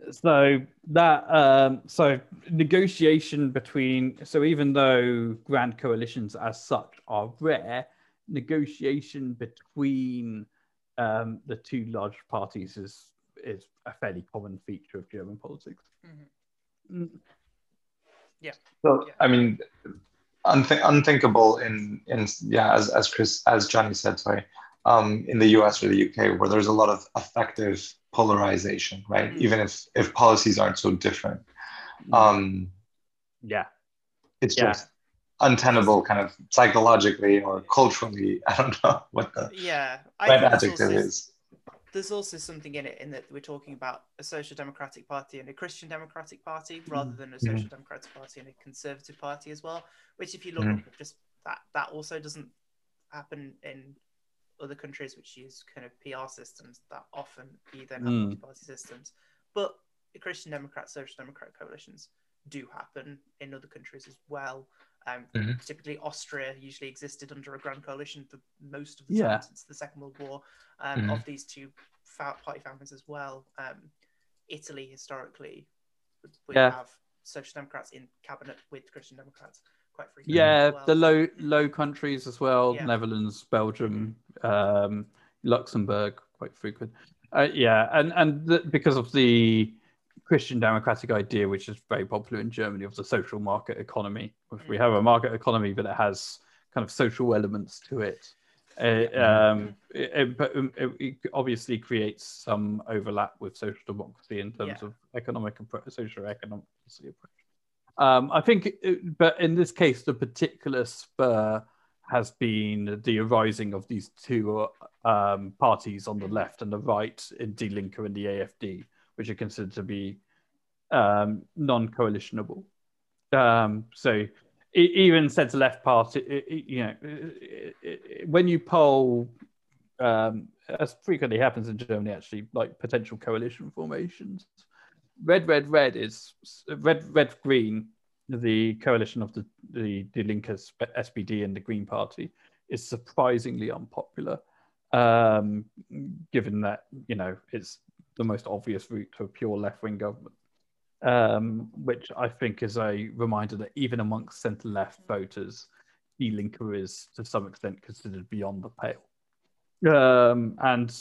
so that um, so negotiation between so even though grand coalitions as such are rare, negotiation between um, the two large parties is is a fairly common feature of German politics. Mm. So Yeah. I mean, unth- unthinkable in in yeah, as as Chris as Johnny said, sorry, um, in the U.S. or the U.K. where there's a lot of affective polarization, right? Mhm. Even if if policies aren't so different, um, Yeah, it's Yeah. just untenable, kind of psychologically or culturally. I don't know what the yeah. Right adjective also, is. There's also something in it in that we're talking about a social democratic party and a Christian democratic party rather than a social democratic party and a conservative party as well. Which, if you look up, just that that also doesn't happen in other countries which use kind of PR systems that often either have Mm. multi-party systems, but Christian Democrat, Social Democrat coalitions do happen in other countries as well. Um, Mhm. Typically, Austria usually existed under a grand coalition for most of the Yeah. time since the Second World War. Um, Mhm. Of these two party families as well, um, Italy historically would, would Yeah. have Social Democrats in cabinet with Christian Democrats quite frequently. Yeah, well. the low low countries as well. Yeah. Netherlands, Belgium, um, Luxembourg, quite frequent. Uh, yeah, and and the, because of the Christian democratic idea, which is very popular in Germany, of the social market economy. If we have a market economy, but it has kind of social elements to it. It, um, it, um, it- it obviously creates some overlap with social democracy in terms Yeah. of economic and pro- social economic approach. Um, I think, it- but in this case, the particular spur has been the arising of these two um, parties on the left and the right in Die Linke and the AFD, which are considered to be um, non-coalitionable. Um, so even centre-left party, i- i- you know, i- i- when you poll, um, as frequently happens in Germany, actually, like potential coalition formations, red, red, red is red, red, green. The coalition of the the, the Linke, SPD, and the Green Party is surprisingly unpopular, um, given that you know it's the most obvious route to a pure left-wing government. Um, which I think is a reminder that even amongst centre-left voters, Die Linke is to some extent considered beyond the pale. Um, and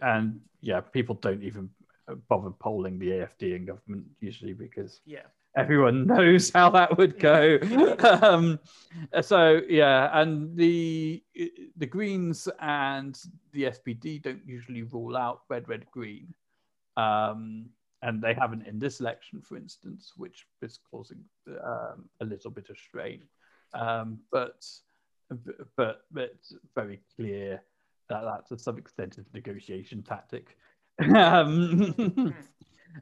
and yeah, people don't even bother polling the AFD in government usually because Yeah. Everyone knows how that would go. um, so yeah, and the the Greens and the SPD don't usually rule out red, red, green, um, and they haven't in this election, for instance, which is causing um, a little bit of strain. Um, but but but it's very clear that that to some extent is a negotiation tactic. um,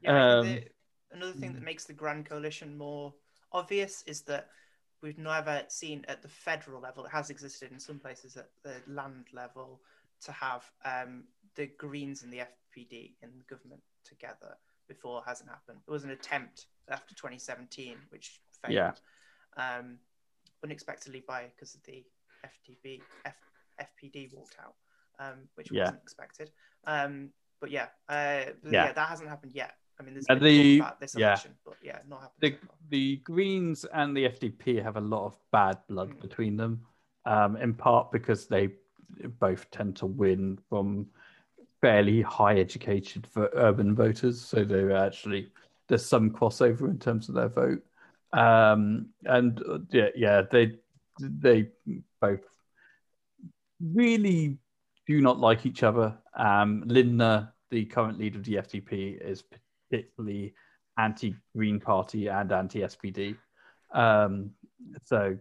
Yeah, Um, the, another thing that makes the Grand Coalition more obvious is that we've never seen at the federal level, it has existed in some places at the land level, to have um, the Greens and the FPD in the government together before hasn't happened. There was an attempt after 2017, which failed. Yeah. Um, unexpectedly by because of the FDB, F, FPD walked out, um, which Yeah. wasn't expected. Um, but yeah, uh, Yeah. yeah, that hasn't happened yet. I mean, there's And been the- this yeah. election, but yeah, not happened. the so the Greens and the FDP have a lot of bad blood Mm. between them, um, in part because they both tend to win from fairly high educated vo- urban voters. So they're actually there's some crossover in terms of their vote, um, and uh, yeah, yeah, they they both really do not like each other. Um, Lindner, the current leader of the FDP, is particularly anti-Green Party and anti-SPD. Um, so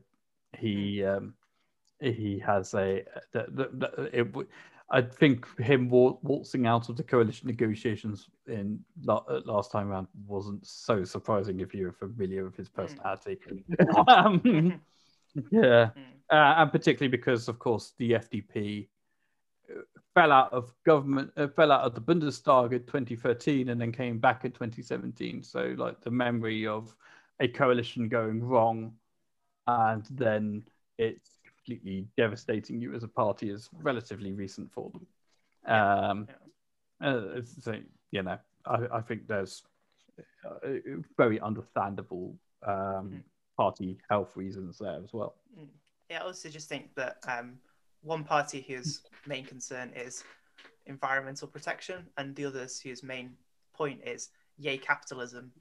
he um, he has a the, the, the, it, I think him waltzing out of the coalition negotiations in last time around wasn't so surprising if you're familiar with his personality. um, yeah, Mm. uh, and particularly because, of course, the FDP fell out of government, uh, fell out of the Bundestag in 2013, and then came back in 2017. So, like the memory of a coalition going wrong, and then it's completely devastating you as a party is relatively recent for them. Um, uh, so, you know, I, I think there's uh, very understandable um, party health reasons there as well. Yeah, I also just think that um, one party whose main concern is environmental protection, and the others whose main point is yay capitalism,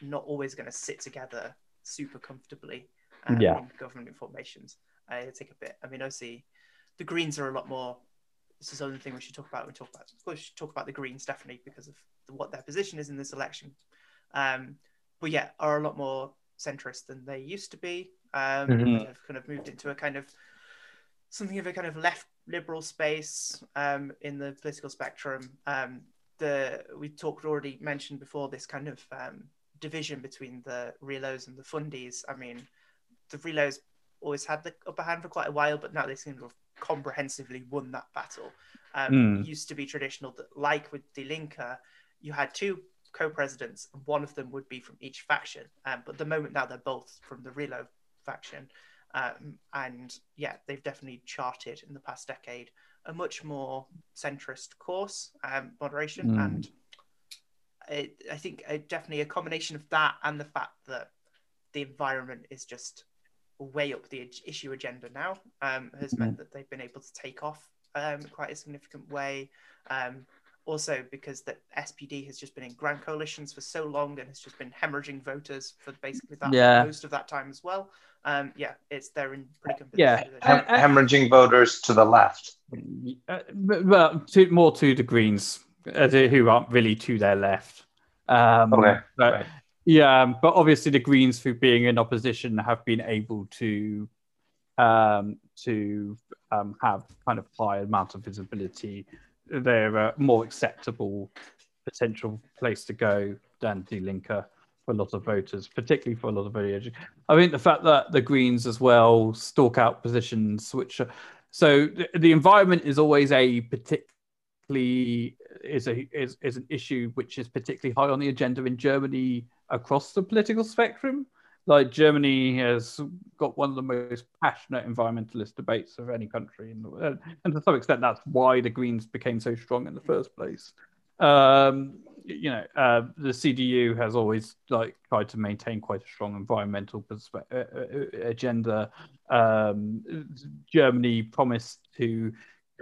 not always going to sit together super comfortably um, Yeah. in government formations. Uh, it'll take a bit. I mean, obviously, the Greens are a lot more. This is another thing we should talk about. We talk about. We should talk about the Greens definitely because of what their position is in this election. Um, but yeah, are a lot more centrist than they used to be. Um, Mhm. They've kind of moved into a kind of something of a kind of left liberal space um, in the political spectrum. Um, the we talked already mentioned before this kind of um, division between the Realos and the fundies. I mean, the Realos always had the upper hand for quite a while, but now they seem to have comprehensively won that battle. Um, Mm. It used to be traditional that, like with Die Linke, you had two co-presidents, and one of them would be from each faction. Um, but the moment now they're both from the Realo faction, um, and yeah, they've definitely charted in the past decade a much more centrist course, um, moderation, Mm. and it, I think uh, definitely a combination of that and the fact that the environment is just way up the issue agenda now um, has meant that they've been able to take off um, quite a significant way. Um, also, because the SPD has just been in grand coalitions for so long and has just been hemorrhaging voters for basically that Yeah. most of that time as well. Um, yeah, it's they're in pretty good Yeah, position. and- Hem- hemorrhaging voters to the left. Uh, well, to, more to the Greens, uh, the- who aren't really to their left. Um, Okay, but- right. Yeah, um, but obviously the Greens, through being in opposition, have been able to um, to um, have kind of higher amount of visibility. They're a more acceptable potential place to go than Die Linke for a lot of voters, particularly for a lot of voters. I think the fact that the Greens as well stalk out positions, which are, so the, the environment is always a particularly is a is, is an issue which is particularly high on the agenda in Germany across the political spectrum. Like Germany has got one of the most passionate environmentalist debates of any country, in the, world. and to some extent, that's why the Greens became so strong in the first place. Um, you know, uh, the CDU has always like tried to maintain quite a strong environmental perspe- uh, uh, agenda. Um, Germany promised to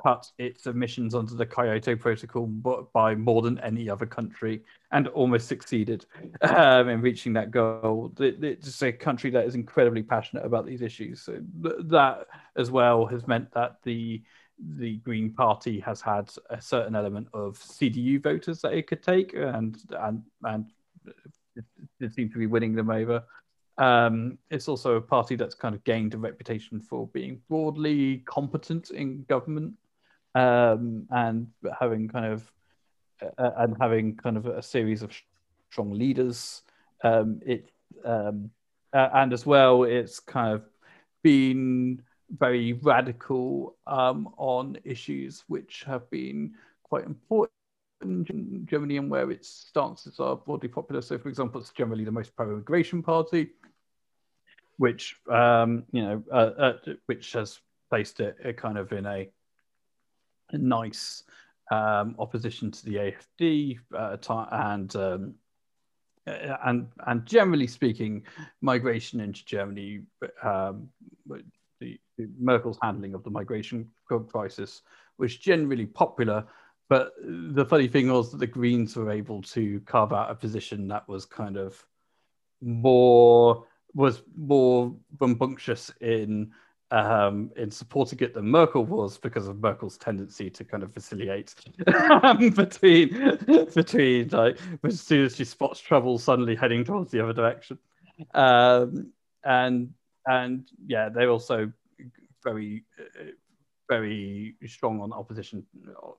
cut its emissions under the Kyoto Protocol by more than any other country, and almost succeeded um, in reaching that goal. It- It's a country that is incredibly passionate about these issues. So th- that as well has meant that the the Green Party has had a certain element of CDU voters that it could take, and and and it, it to be winning them over. Um, it's also a party that's kind of gained a reputation for being broadly competent in government um, and having kind of uh, and having kind of a series of strong leaders. Um, it um, uh, and as well, it's kind of been very radical um, on issues which have been quite important in Germany and where its stances are broadly popular. So, for example, it's generally the most pro-immigration party, which um, you know, uh, uh, which has placed it uh, kind of in a, a nice um, opposition to the AFD uh, and. Um, uh, and and generally speaking, migration into Germany, um, the, the Merkel's handling of the migration crisis was generally popular. But the funny thing was that the Greens were able to carve out a position that was kind of more was more rambunctious in um, in supporting it than Merkel was because of Merkel's tendency to kind of vacillate between between like as soon as she spots trouble, suddenly heading towards the other direction. Um, and and yeah, they're also very very strong on opposition.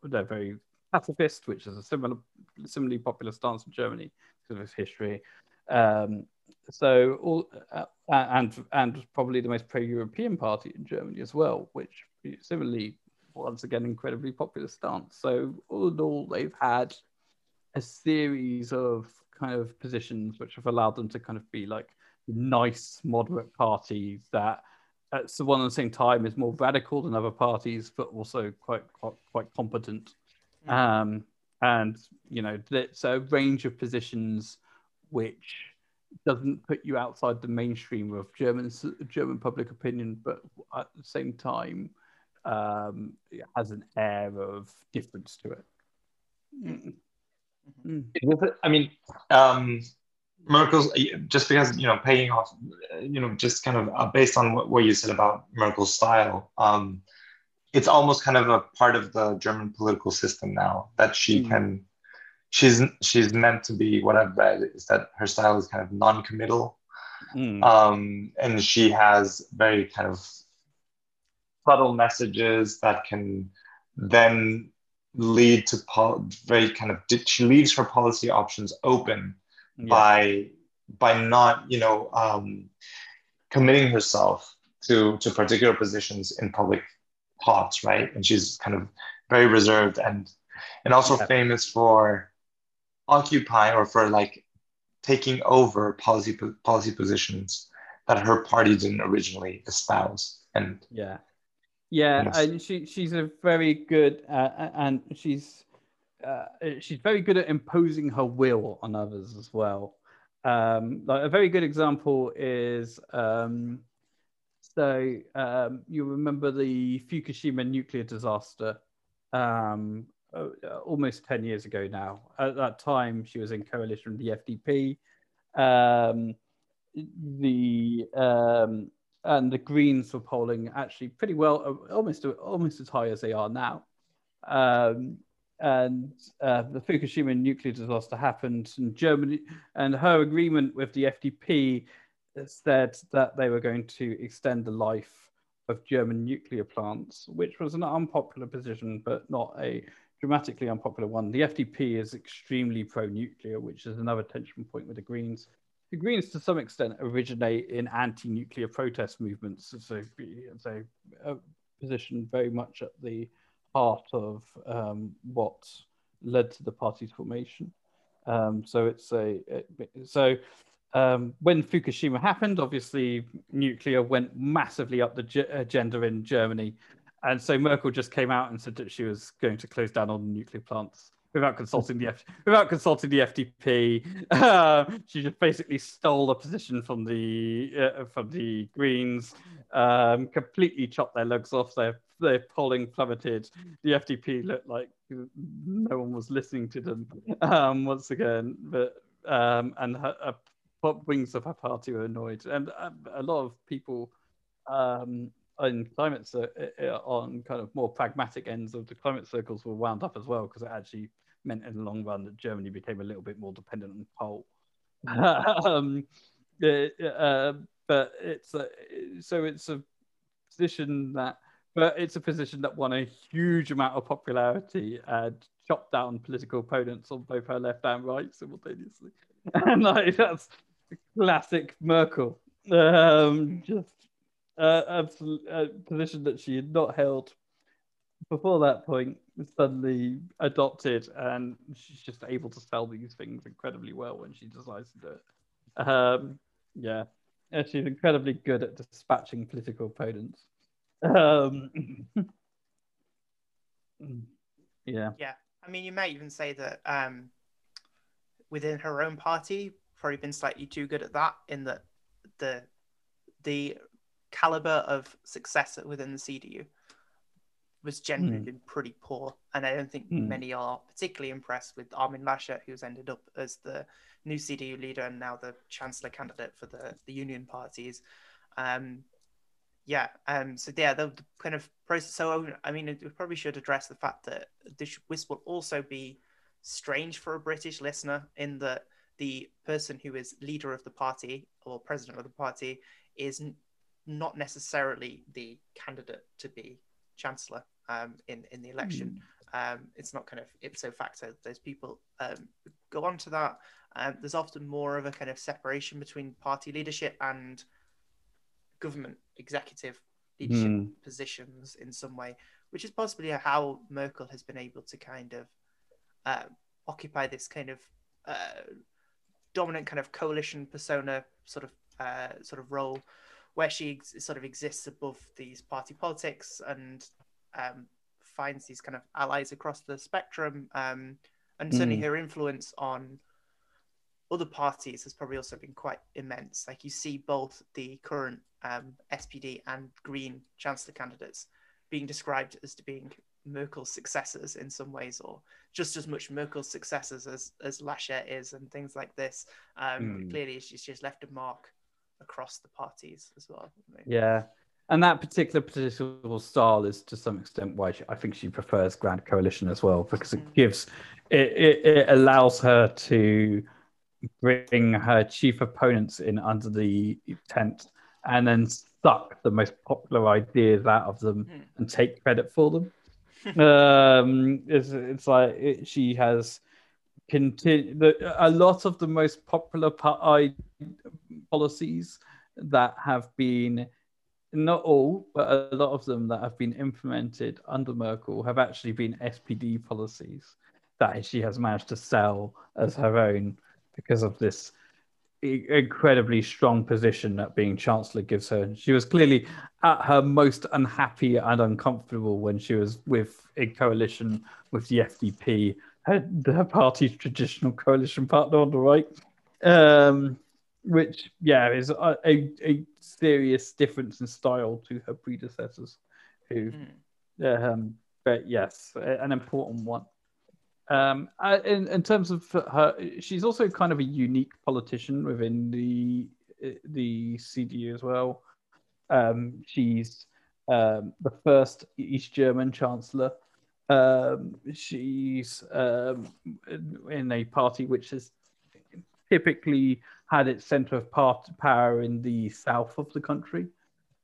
They're very pacifist, which is a similar similarly popular stance in Germany because of its history. Um, so all uh, and and probably the most pro-European party in Germany as well, which similarly once again incredibly popular stance. So all in all, they've had a series of kind of positions which have allowed them to kind of be like nice moderate parties that at so one at the same time is more radical than other parties, but also quite quite, quite competent. Mm. Um, and you know, it's a range of positions which doesn't put you outside the mainstream of German German public opinion, but at the same time um, it has an air of difference to it. Mm. Mm. I mean, um, Merkel's just because you know paying off, you know, just kind of uh, based on what, what you said about Merkel's style. Um, it's almost kind of a part of the German political system now that she Mm. can. She's she's meant to be. What I've read is that her style is kind of non-committal, Mm. um, and she has very kind of subtle messages that can then lead to pol- very kind of. She leaves her policy options open Yeah. by by not you know um, committing herself to to particular positions in public thoughts, right? And she's kind of very reserved and and also Yeah. famous for occupying or for like taking over policy policy positions that her party didn't originally espouse. And Yeah, yeah, Yes. and she she's a very good uh, and she's uh, she's very good at imposing her will on others as well. Um, like a very good example is um, so um, you remember the Fukushima nuclear disaster um, uh, almost ten years ago now. At that time, she was in coalition with the FDP. Um, the um, and the Greens were polling actually pretty well, uh, almost almost as high as they are now. Um, and uh, the Fukushima nuclear disaster happened, and Germany and her agreement with the FDP said that they were going to extend the life of German nuclear plants, which was an unpopular position, but not a dramatically unpopular one. The FDP is extremely pro-nuclear, which is another tension point with the Greens the Greens, to some extent, originate in anti-nuclear protest movements. So, so a position very much at the heart of um, what led to the party's formation. Um, so it's a it- so um, when Fukushima happened, obviously nuclear went massively up the ge- agenda in Germany, and so Merkel just came out and said that she was going to close down all the nuclear plants without consulting the F- without consulting the FDP. Uh, she just basically stole a position from the uh, from the Greens, um, completely chopped their legs off. Their their polling plummeted. The FDP looked like no one was listening to them um, once again. But um, and her, what wings of her party were annoyed, and uh, a lot of people um, in climate cir- uh, on kind of more pragmatic ends of the climate circles were wound up as well because it actually meant in the long run that Germany became a little bit more dependent on coal. um, uh, uh, but it's a, so it's a position that, but it's a position that won a huge amount of popularity and chopped down political opponents on both her left and right simultaneously. And like that's classic Merkel. Um, just uh, uh, position that she had not held before that point suddenly adopted and she's just able to sell these things incredibly well when she decides to do it. Um yeah. And she's incredibly good at dispatching political opponents. Um yeah. Yeah, I mean, you may even say that um, within her own party, probably been slightly too good at that. In that the the caliber of success within the CDU was generally Hmm. been pretty poor, and I don't think Hmm. many are particularly impressed with Armin Laschet, who's ended up as the new CDU leader and now the chancellor candidate for the the Union parties. Um, yeah, um, so yeah, the, the kind of process. So I mean, we probably should address the fact that this this will also be strange for a British listener in that the person who is leader of the party or president of the party is not necessarily the candidate to be chancellor um, in in the election. Um, it's not kind of ipso facto. Those people um, go on to that. Um, there's often more of a kind of separation between party leadership and government executive leadership Hmm. positions in some way, which is possibly how Merkel has been able to kind of uh, occupy this kind of uh, dominant kind of coalition persona sort of uh, sort of role, where she sort of exists above these party politics and um, finds these kind of allies across the spectrum, um, and certainly Mm. her influence on other parties has probably also been quite immense. Like you see both the current um, SPD and Green chancellor candidates being described as to being Merkel's successors in some ways, or just as much Merkel's successors as as Laschet is, and things like this. Um, Hmm. Clearly, she's just left a mark across the parties as well. Yeah, and that particular political style is to some extent why she, I think she prefers Grand Coalition as well because it Mm. gives it, it, it allows her to bring her chief opponents in under the tent and then suck the most popular ideas out of them Mm. and take credit for them. um, it's, it's like it, she has continued a lot of the most popular po- policies that have been not all, but a lot of them that have been implemented under Merkel have actually been SPD policies that she has managed to sell as her own because of this incredibly strong position that being chancellor gives her. She was clearly at her most unhappy and uncomfortable when she was with a coalition with the FDP, her, party's traditional coalition partner on the right. Um, which yeah is a, a, a, serious difference in style to her predecessors who mm. um, but yes an important one um, in, in terms of her she's also kind of a unique politician within the the cdu as well um, she's um, the first east german chancellor um, she's um, in a party which has typically had its center of power in the south of the country.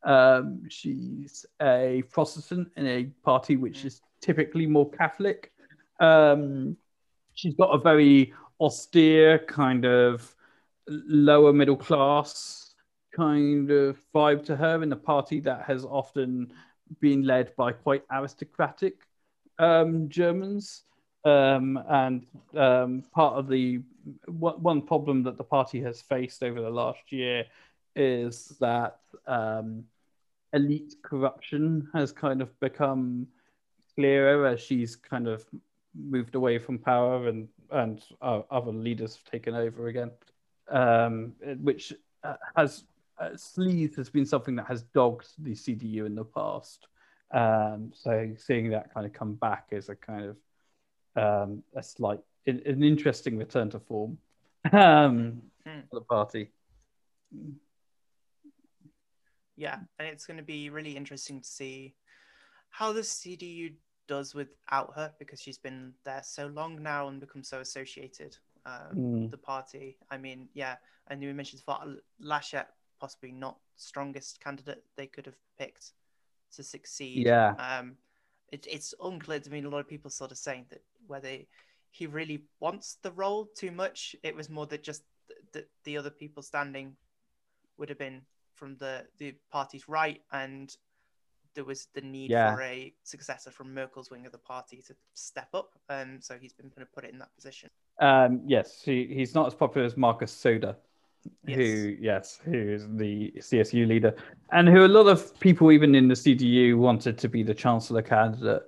Um, she's a Protestant in a party which is typically more Catholic. Um, she's got a very austere kind of lower middle class kind of vibe to her in a party that has often been led by quite aristocratic um, Germans. Um, and um, part of the one problem that the party has faced over the last year is that um, elite corruption has kind of become clearer as she's kind of moved away from power and and other leaders have taken over again, um, which uh, has uh, sleaze has been something that has dogged the CDU in the past. Um, so seeing that kind of come back is a kind of um, a slight, an interesting return to form um, mm. for the party. Yeah, and it's going to be really interesting to see how the CDU does without her because she's been there so long now and become so associated um, mm. the party. I mean, yeah, and you mentioned before, possibly not strongest candidate they could have picked to succeed. Yeah. Um, it, it's unclear to me. A lot of people sort of saying that whether he really wants the role too much. It was more that just the, the other people standing would have been from the the party's right, and there was the need yeah. for a successor from Merkel's wing of the party to step up, and so he's been going to put it in that position. Um, yes, he, he's not as popular as Markus Söder, yes. who yes, who is the CSU leader, and who a lot of people even in the CDU wanted to be the chancellor candidate.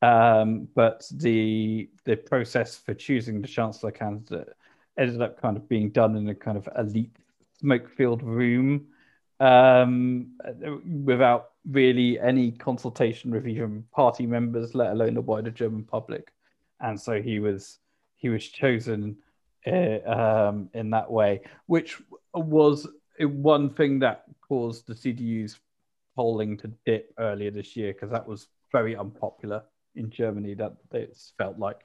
Um, but the the process for choosing the chancellor candidate ended up kind of being done in a kind of elite smoke-filled room um, without really any consultation with even party members, let alone the wider German public. And so he was he was chosen uh, um, in that way, which was one thing that caused the CDU's polling to dip earlier this year because that was very unpopular in Germany that it felt like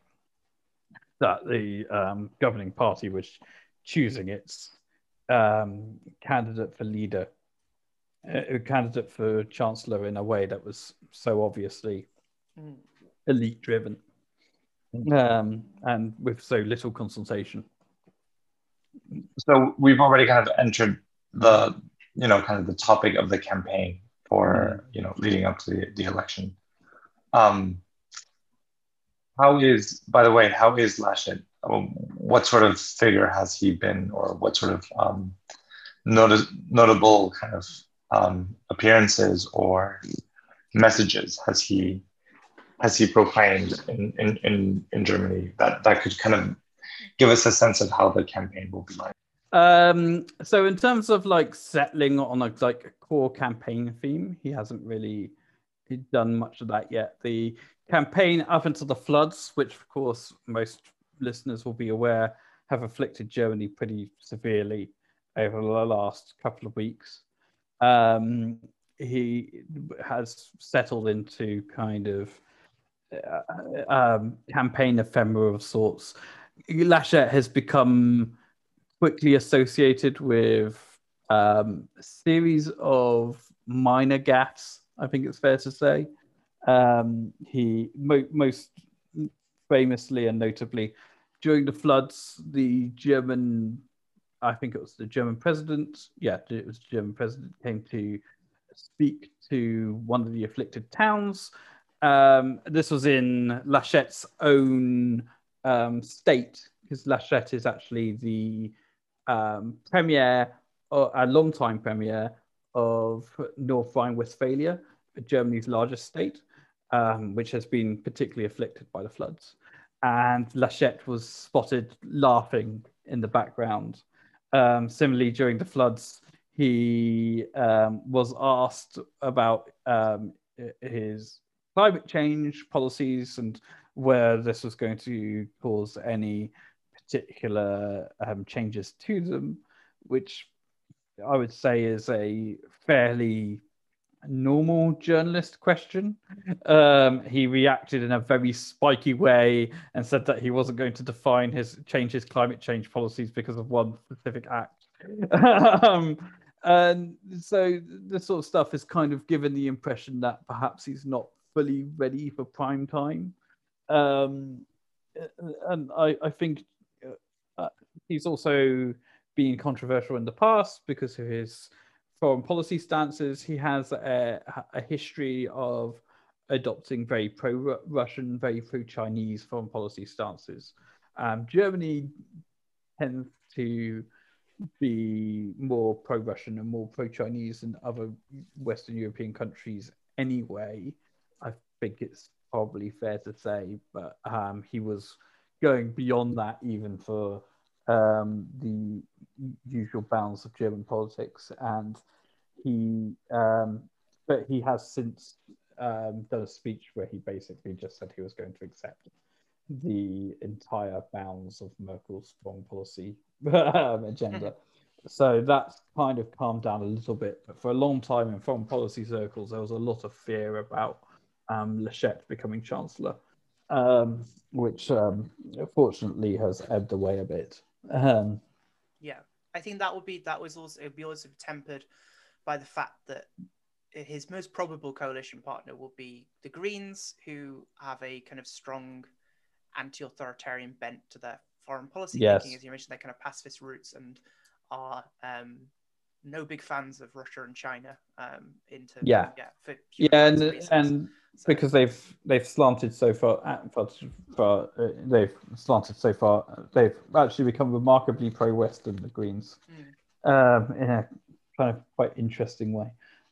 that the um, governing party was choosing its um, candidate for leader, a candidate for chancellor in a way that was so obviously mm. elite driven um, and with so little consultation. So we've already kind of entered the, you know, kind of the topic of the campaign for, you know, leading up to the, the election. Um, how is, by the way, how is Laschet? Um, what sort of figure has he been, or what sort of um, not- notable kind of um, appearances or messages has he has he proclaimed in, in, in, in Germany that, that could kind of give us a sense of how the campaign will be like? Um, so in terms of like settling on a like a core campaign theme, he hasn't really done much of that yet. The campaign up until the floods, which of course most listeners will be aware have afflicted Germany pretty severely over the last couple of weeks. Um, he has settled into kind of uh, um, campaign ephemera of sorts. Laschet has become quickly associated with um, a series of minor gaffes, I think it's fair to say. Um, he mo- most famously and notably during the floods, the German, I think it was the German president, yeah, it was the German president came to speak to one of the afflicted towns. Um, this was in Laschet's own um, state, because Laschet is actually the um, premier, uh, a long-time premier of North Rhine-Westphalia, Germany's largest state, um, which has been particularly afflicted by the floods. And Laschet was spotted laughing in the background. Um, similarly, during the floods, he um, was asked about um, his climate change policies and where this was going to cause any particular um, changes to them, which I would say is a fairly normal journalist question. Um, he reacted in a very spiky way and said that he wasn't going to define his change his climate change policies because of one specific act. um, and so this sort of stuff has kind of given the impression that perhaps he's not fully ready for prime time. Um, and I, I think uh, he's also been controversial in the past because of his foreign policy stances. He has a, a history of adopting very pro Russian, very pro Chinese foreign policy stances. Um, Germany tends to be more pro Russian and more pro Chinese than other Western European countries anyway. I think it's probably fair to say, but um, he was going beyond that even for um, the usual bounds of German politics, and he, um, but he has since um, done a speech where he basically just said he was going to accept the entire bounds of Merkel's foreign policy um, agenda. so that's kind of calmed down a little bit. But for a long time in foreign policy circles, there was a lot of fear about um, Laschet becoming chancellor, um, which um, fortunately has ebbed away a bit. Um, yeah, I think that would be that was also it would be also tempered by the fact that his most probable coalition partner will be the Greens, who have a kind of strong anti-authoritarian bent to their foreign policy yes. thinking, as you mentioned, their kind of pacifist roots and are um, no big fans of Russia and China. Um, into yeah, yeah, for yeah, and and so. Because they've they've slanted so far, for, for uh, they've slanted so far, they've actually become remarkably pro-Western. The Greens, mm. um, in a kind of quite interesting way.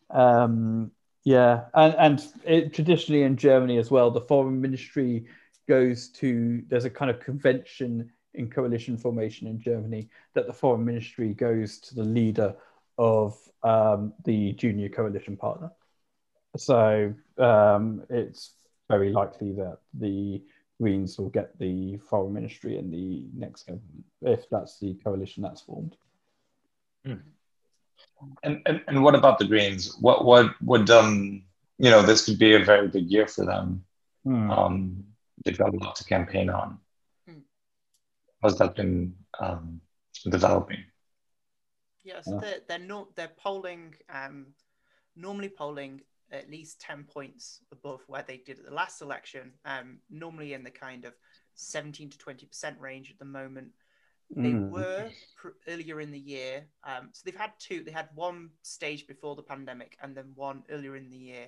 Um, yeah, and and it, traditionally in Germany as well, the foreign ministry goes to there's a kind of convention in coalition formation in Germany that the foreign ministry goes to the leader of um, the junior coalition partner. So um, it's very likely that the Greens will get the foreign ministry in the next government if that's the coalition that's formed. Hmm. And, and and what about the Greens? What what would um you know this could be a very big year for them. Hmm. Um, they've got a lot to campaign on. Hmm. How's that been um, developing? Yeah, so they're they're not they're polling um, normally polling at least 10 points above where they did at the last election, um, normally in the kind of 17 to 20% range at the moment. They mm. were pr- earlier in the year. Um, so they've had two. They had one stage before the pandemic and then one earlier in the year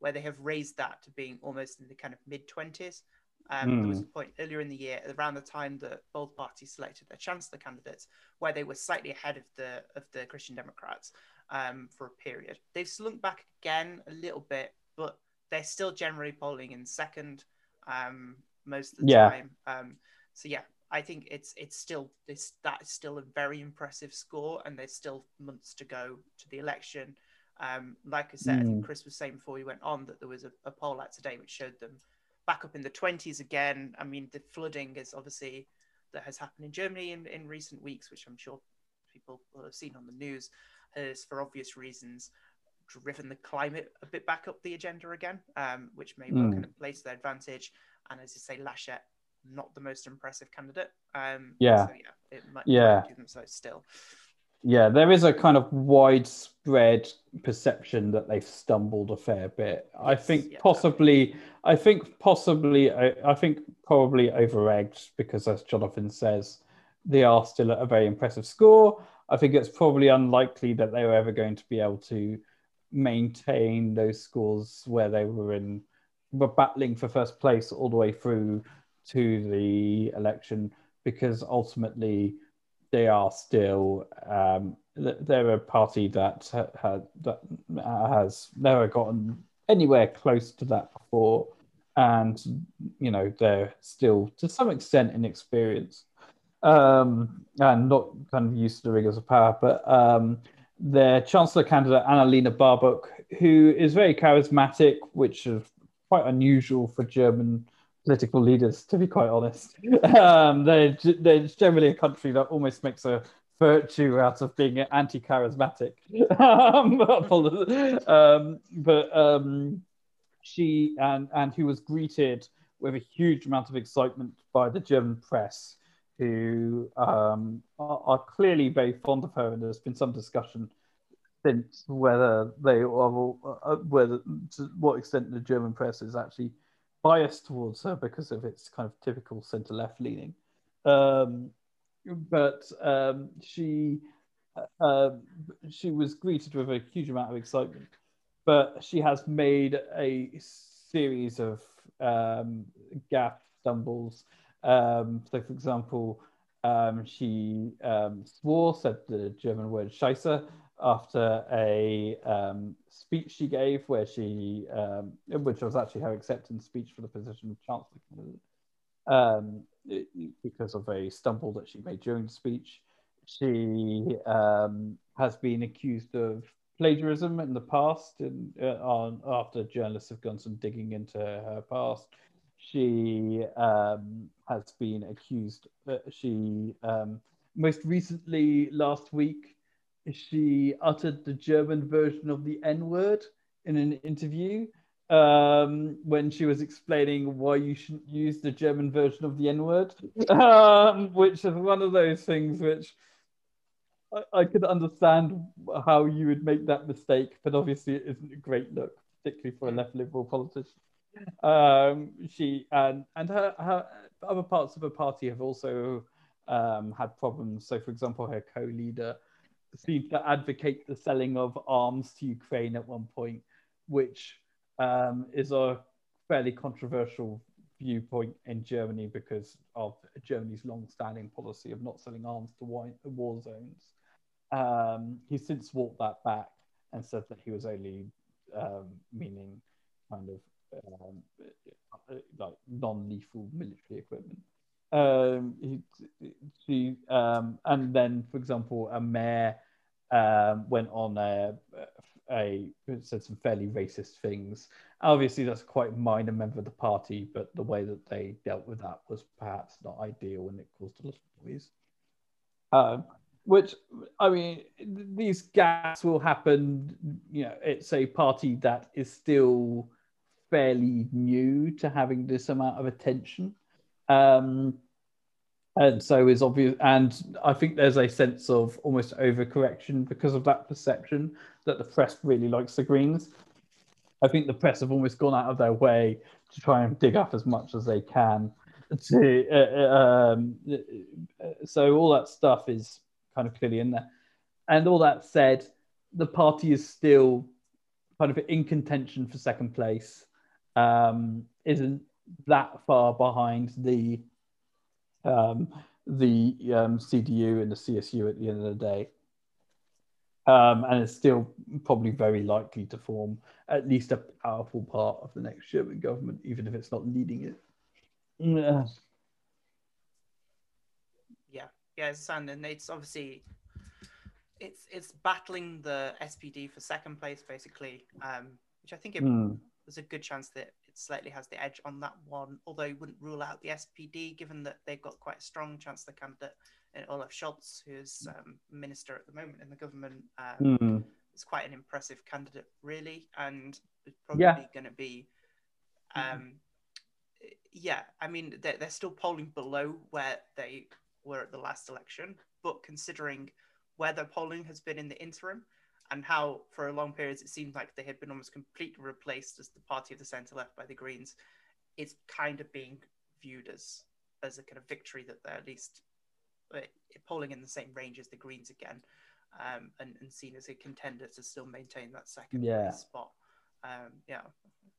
where they have raised that to being almost in the kind of mid 20s. Um, mm. There was a point earlier in the year, around the time that both parties selected their chancellor candidates, where they were slightly ahead of the of the Christian Democrats um, for a period. They've slunk back again a little bit, but they're still generally polling in second um, most of the yeah. time. Um, so yeah, I think it's it's still this that is still a very impressive score, and there's still months to go to the election. Um, like I said, mm. I think mm. Chris was saying before we went on that there was a, a poll out today which showed them back up in the 20s again. I mean, the flooding is obviously that has happened in Germany in, in recent weeks, which I'm sure people will have seen on the news has, for obvious reasons, driven the climate a bit back up the agenda again, um, which may mm. kind of play to their advantage. And as you say, Laschet, not the most impressive candidate. Um, yeah. So yeah, it might, yeah. do them so still. Yeah, there is a kind of widespread perception that they've stumbled a fair bit. Yes, I think yeah, possibly, definitely. I think possibly, I, I think probably overegged because, as Jonathan says, they are still at a very impressive score. I think it's probably unlikely that they were ever going to be able to maintain those scores where they were in were battling for first place all the way through to the election because ultimately they are still um, they're a party that ha- that has never gotten anywhere close to that before, and you know they're still to some extent inexperienced um, and not kind of used to the rigors of power. But um, their chancellor candidate Annalena Baerbock, who is very charismatic, which is quite unusual for German political leaders, to be quite honest. Um, they're, they're generally a country that almost makes a virtue out of being anti-charismatic. um, um, but um, she and and who was greeted with a huge amount of excitement by the German press, who um, are, are, clearly very fond of her, and there's been some discussion since whether they are uh, whether to what extent the German press is actually biased towards her because of its kind of typical centre left leaning. Um, but um, she uh, she was greeted with a huge amount of excitement. But she has made a series of um, gaffe stumbles. Um, so, for example, um, she um, swore, said the German word Scheiße after a um, speech she gave, where she, um, which was actually her acceptance speech for the position of chancellor, um, because of a stumble that she made during the speech. She has been accused of plagiarism in the past, and uh, after journalists have gone some digging into her past. She um, has been accused. Uh, she um, most recently last week she uttered the German version of the N word in an interview um, when she was explaining why you shouldn't use the German version of the N word, um, which is one of those things which I, I could understand how you would make that mistake, but obviously it isn't a great look, particularly for a left liberal politician. Um, she and and her, her other parts of her party have also um, had problems. So, for example, her co-leader seemed to advocate the selling of arms to Ukraine at one point, which um, is a fairly controversial viewpoint in Germany because of Germany's long-standing policy of not selling arms to war zones. Um, he's since walked that back and said that he was only um, meaning kind of um, like non-lethal military equipment. Um, he, she, um, and then, for example, a mayor um, went on a, a said some fairly racist things. Obviously, that's quite minor member of the party, but the way that they dealt with that was perhaps not ideal, and it caused a lot of noise. Um, which I mean, these gaps will happen. You know, it's a party that is still fairly new to having this amount of attention. Um, and so is obvious and i think there's a sense of almost overcorrection because of that perception that the press really likes the greens. I think the press have almost gone out of their way to try and dig up as much as they can to uh, uh um, so all that stuff is kind of clearly in there. And all that said the party is still kind of in contention for second place um, isn't that far behind the um, the um, CDU and the CSU at the end of the day. Um, and it's still probably very likely to form at least a powerful part of the next German government, even if it's not leading it. Yeah, yeah, yeah it's and it's obviously it's it's battling the SPD for second place basically, um, which I think it, mm. There's a good chance that it slightly has the edge on that one, although you wouldn't rule out the SPD, given that they've got quite a strong chancellor candidate in Olaf Scholz, who's um, minister at the moment in the government. Um, mm. It's quite an impressive candidate, really, and it's probably yeah. going to be. Um, yeah, I mean, they're, they're still polling below where they were at the last election, but considering where their polling has been in the interim, and how for a long periods it seemed like they had been almost completely replaced as the party of the centre left by the Greens, it's kind of being viewed as as a kind of victory that they're at least uh, polling in the same range as the Greens again. um, and, and seen as a contender to still maintain that second Yeah. spot. Um, yeah.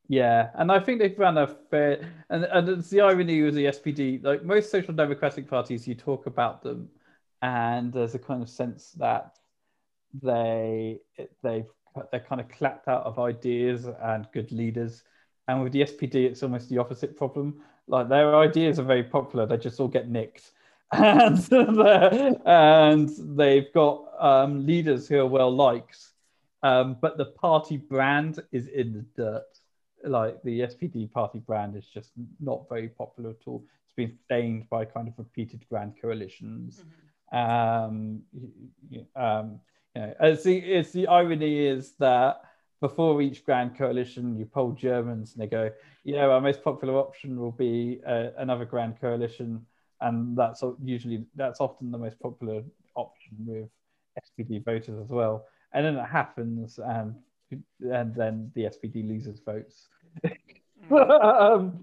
Yeah, and I think they've run a fair, and and it's the irony with the SPD. Like most social democratic parties, you talk about them, and there's a kind of sense that they they've they're kind of clapped out of ideas and good leaders. And with the SPD, it's almost the opposite problem. Like their ideas are very popular, they just all get nicked, and and they've got um, leaders who are well liked, um, but the party brand is in the dirt like the SPD party brand is just not very popular at all. It's been stained by kind of repeated grand coalitions. Um, y- y- um, you know, it's the it's the irony is that before each grand coalition, you poll Germans and they go, "Yeah, our most popular option will be uh, another grand coalition," and that's usually that's often the most popular option with SPD voters as well. And then it happens, and and then the SPD loses votes um,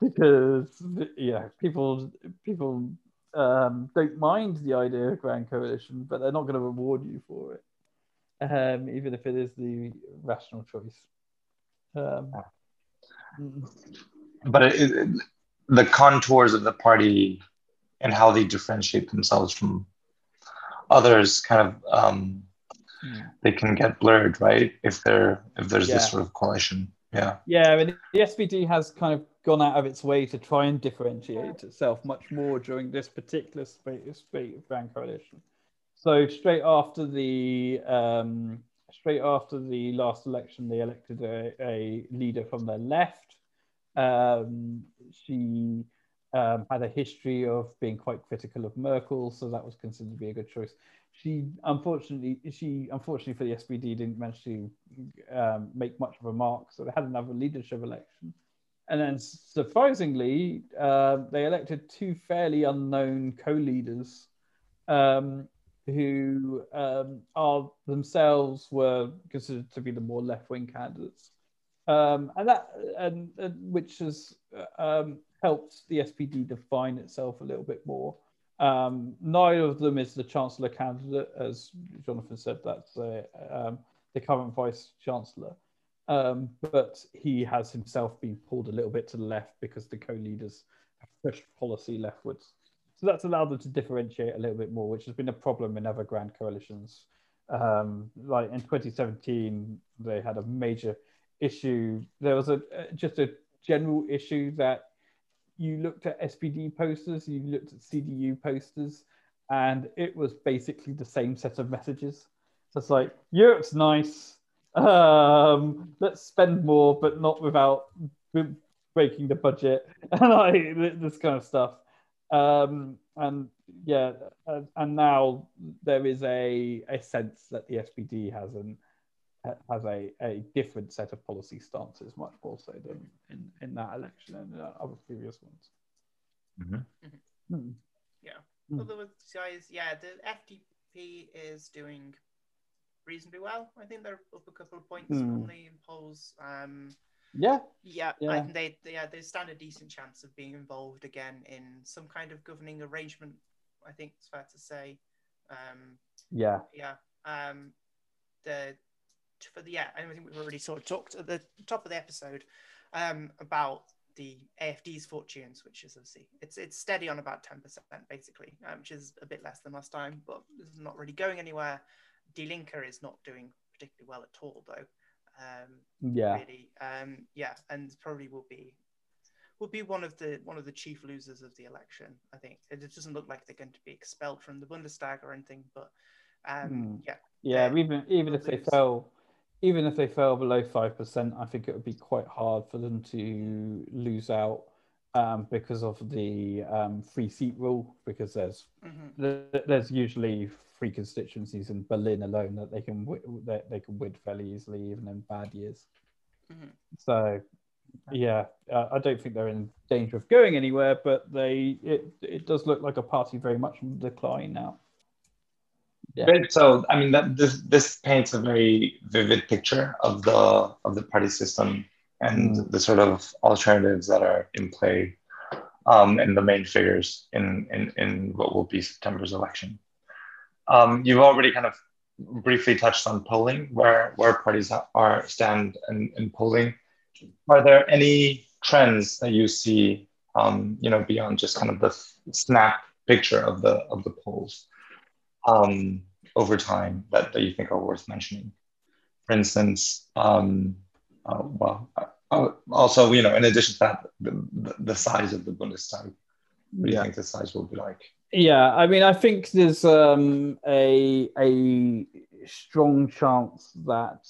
because yeah, people people um, don't mind the idea of grand coalition, but they're not going to reward you for it, um, even if it is the rational choice. Um, but it, it, the contours of the party and how they differentiate themselves from others kind of um, mm. they can get blurred right if they're if there's Yeah. this sort of coalition yeah Yeah, I mean, the SPD has kind of gone out of its way to try and differentiate itself much more during this particular spate, spate of Grand Coalition. So straight after the um, straight after the last election, they elected a, a leader from the left. Um, she um, had a history of being quite critical of Merkel, so that was considered to be a good choice. She unfortunately, she unfortunately for the SPD didn't manage to um, make much of a mark, so they had another leadership election. And then, surprisingly, uh, they elected two fairly unknown co-leaders, um, who um, are themselves were considered to be the more left-wing candidates, um, and that and, and which has um, helped the SPD define itself a little bit more. Um, neither of them is the chancellor candidate, as Jonathan said. That's uh, um, the current vice chancellor, um, but he has himself been pulled a little bit to the left because the co-leaders have pushed policy leftwards. So that's allowed them to differentiate a little bit more, which has been a problem in other grand coalitions. Um, like in 2017, they had a major issue. There was a uh, just a general issue that you looked at SPD posters, you looked at CDU posters, and it was basically the same set of messages. So it's like Europe's nice. Um, let's spend more, but not without breaking the budget, and like this kind of stuff. Um, and yeah, and, and now there is a a sense that the SPD has an has a, a different set of policy stances, much more so than in, in that election and uh, other previous ones. Mhm. Hmm. Hmm. Other guys, yeah, the FDP is doing reasonably well. I think they're up a couple of points Hmm. only in polls. Um, Yeah, yeah, Yeah. I think they, they, yeah, they stand a decent chance of being involved again in some kind of governing arrangement. I think it's fair to say. Um, yeah, yeah. Um, the for the yeah, I think we've already sort of talked at the top of the episode um, about the AFD's fortunes, which is obviously it's it's steady on about ten percent basically, um, which is a bit less than last time, but it's not really going anywhere. Die Linke is not doing particularly well at all, though. Um, yeah, really, um, yeah, and probably will be will be one of the one of the chief losers of the election. I think it doesn't look like they're going to be expelled from the Bundestag or anything, but um, Hmm. yeah, yeah. Even even if they fell, even if they fell below five percent, I think it would be quite hard for them to lose out um, because of the um, three seat rule. Because there's Mhm. there's usually three constituencies in Berlin alone that they can wi- that they can win fairly easily, even in bad years. Mhm. So, yeah, uh, I don't think they're in danger of going anywhere, but they it it does look like a party very much in decline now. Yeah. Right. So I mean that this this paints a very vivid picture of the of the party system and Mm. the sort of alternatives that are in play um, and the main figures in, in in what will be September's election. Um, you've already kind of briefly touched on polling, where where parties are stand in, in polling. Are there any trends that you see, um, you know, beyond just kind of the snap picture of the of the polls um, over time that, that you think are worth mentioning? For instance, um, uh, well, uh, also, you know, in addition to that, the, the size of the Bundestag. What do you think the size will be like? Yeah, I mean, I think there's um, a a strong chance that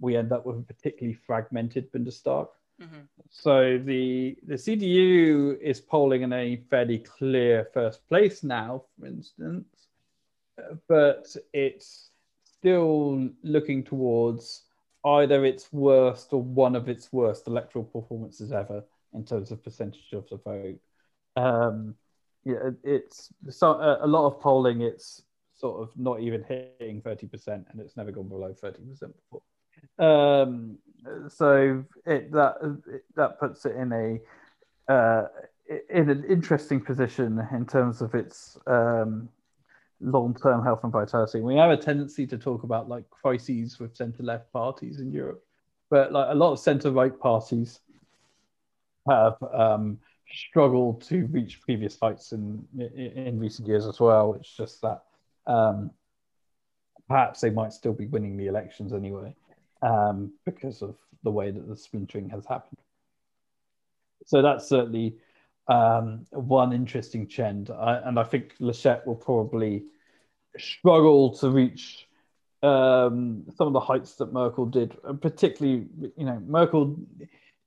we end up with a particularly fragmented Bundestag. Mm-hmm. So the the CDU is polling in a fairly clear first place now, for instance, but it's still looking towards either its worst or one of its worst electoral performances ever in terms of percentage of the vote. Um, yeah, it's so a lot of polling. It's sort of not even hitting thirty percent, and it's never gone below thirty percent before. Um, so it, that it, that puts it in a uh, in an interesting position in terms of its um, long-term health and vitality. We have a tendency to talk about like crises with centre-left parties in Europe, but like a lot of centre-right parties have um, struggled to reach previous heights in, in, in recent years as well. It's just that um, perhaps they might still be winning the elections anyway um, because of the way that the splintering has happened. So that's certainly um, one interesting trend, I, and I think Laschet will probably struggle to reach um, some of the heights that Merkel did, particularly, you know, Merkel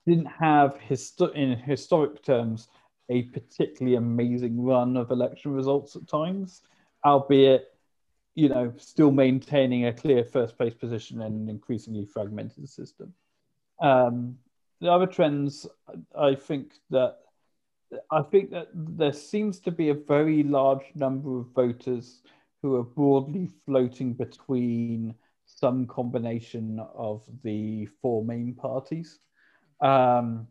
didn't have histo- in historic terms a particularly amazing run of election results at times, albeit you know still maintaining a clear first place position in an increasingly fragmented system. Um, the other trends, I think that I think that there seems to be a very large number of voters who are broadly floating between some combination of the four main parties. Um,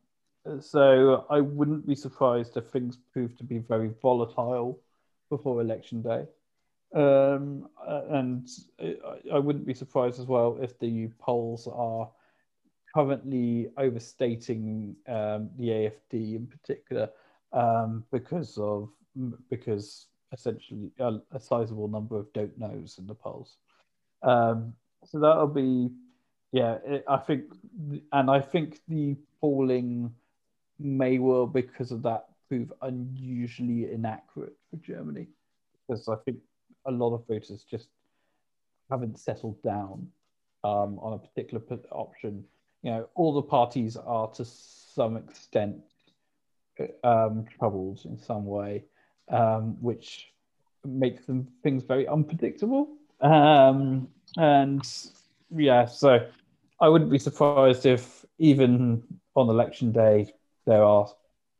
so I wouldn't be surprised if things prove to be very volatile before election day. Um, and I wouldn't be surprised as well if the polls are currently overstating um, the AFD in particular um, because of because essentially a, a, sizable number of don't knows in the polls. Um, so that'll be yeah, it, I think, and I think the polling may well, because of that, prove unusually inaccurate for Germany, because I think a lot of voters just haven't settled down um, on a particular option. You know, all the parties are to some extent um, troubled in some way, um, which makes them things very unpredictable. Um, and yeah, so I wouldn't be surprised if even on election day there are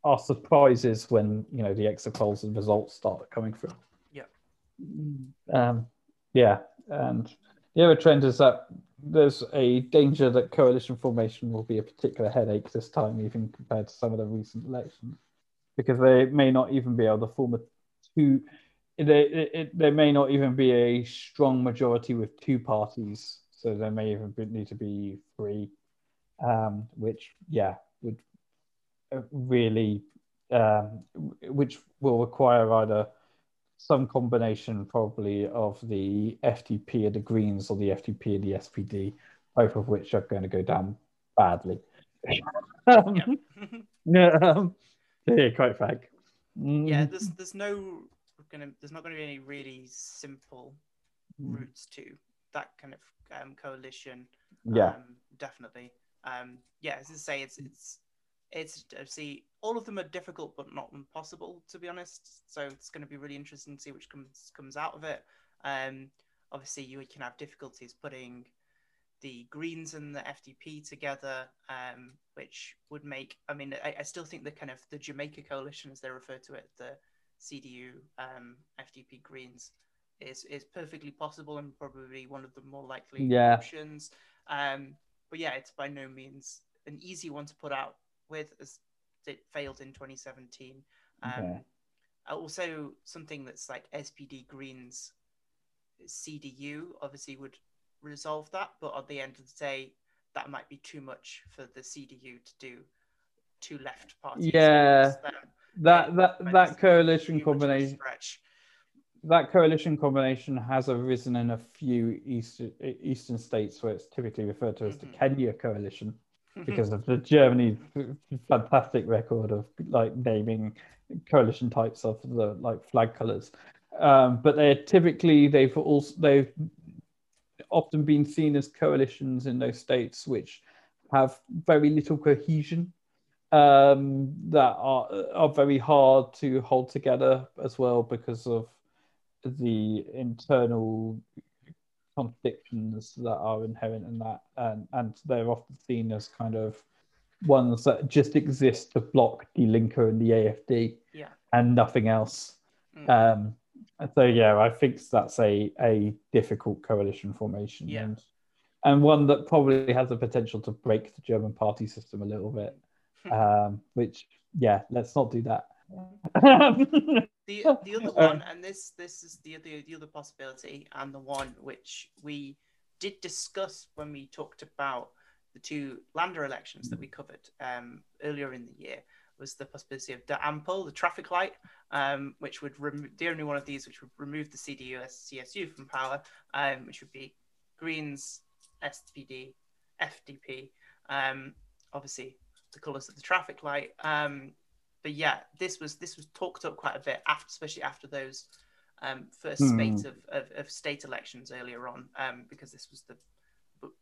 are surprises when you know the exit polls and results start coming through. Yeah. Um, yeah, and the other trend is that there's a danger that coalition formation will be a particular headache this time, even compared to some of the recent elections, because they may not even be able to form a two. They, it, there may not even be a strong majority with two parties so there may even be, need to be three, um, which yeah would uh, really um, which will require either some combination probably of the FDP and the Greens or the FDP and the SPD, both of which are going to go down badly. um, yeah, um, yeah, quite frank. Mm. Yeah, there's there's no gonna there's not going to be any really simple mm. routes to that kind of um, coalition. Yeah, um, definitely. Um, yeah, as I say, it's it's it's see all of them are difficult but not impossible to be honest. So it's going to be really interesting to see which comes comes out of it. Um, obviously, you can have difficulties putting the Greens and the FDP together, um, which would make. I mean, I, I, still think the kind of the Jamaica coalition, as they refer to it, the CDU, um, FDP, Greens, is is perfectly possible and probably one of the more likely yeah. options. Um, but yeah, it's by no means an easy one to put out with, as it failed in 2017. Um, Also, something that's like SPD Greens CDU obviously would resolve that, but at the end of the day, that might be too much for the CDU to do two left parties. Yeah, that that that coalition combination. That coalition combination has arisen in a few eastern eastern states where it's typically referred to as the mm-hmm. Kenya coalition because of the Germany fantastic record of like naming coalition types of the like flag colors. Um, but they're typically they've also they've often been seen as coalitions in those states which have very little cohesion um, that are are very hard to hold together as well because of the internal contradictions that are inherent in that, and and they're often seen as kind of ones that just exist to block the Linke and the AFD, yeah. and nothing else. Mm. Um, so yeah, I think that's a a difficult coalition formation, yeah. and and one that probably has the potential to break the German party system a little bit. um, which yeah, let's not do that. the the other one, and this this is the other the other possibility, and the one which we did discuss when we talked about the two Lander elections that we covered um, earlier in the year was the possibility of the Ampel, the traffic light, um, which would remove the only one of these which would remove the CDU CSU from power, um, which would be Greens, SPD, FDP. Um, obviously, the colours of the traffic light. Um, but yeah, this was this was talked up quite a bit after, especially after those um, first hmm. spate of, of, of, state elections earlier on, um, because this was the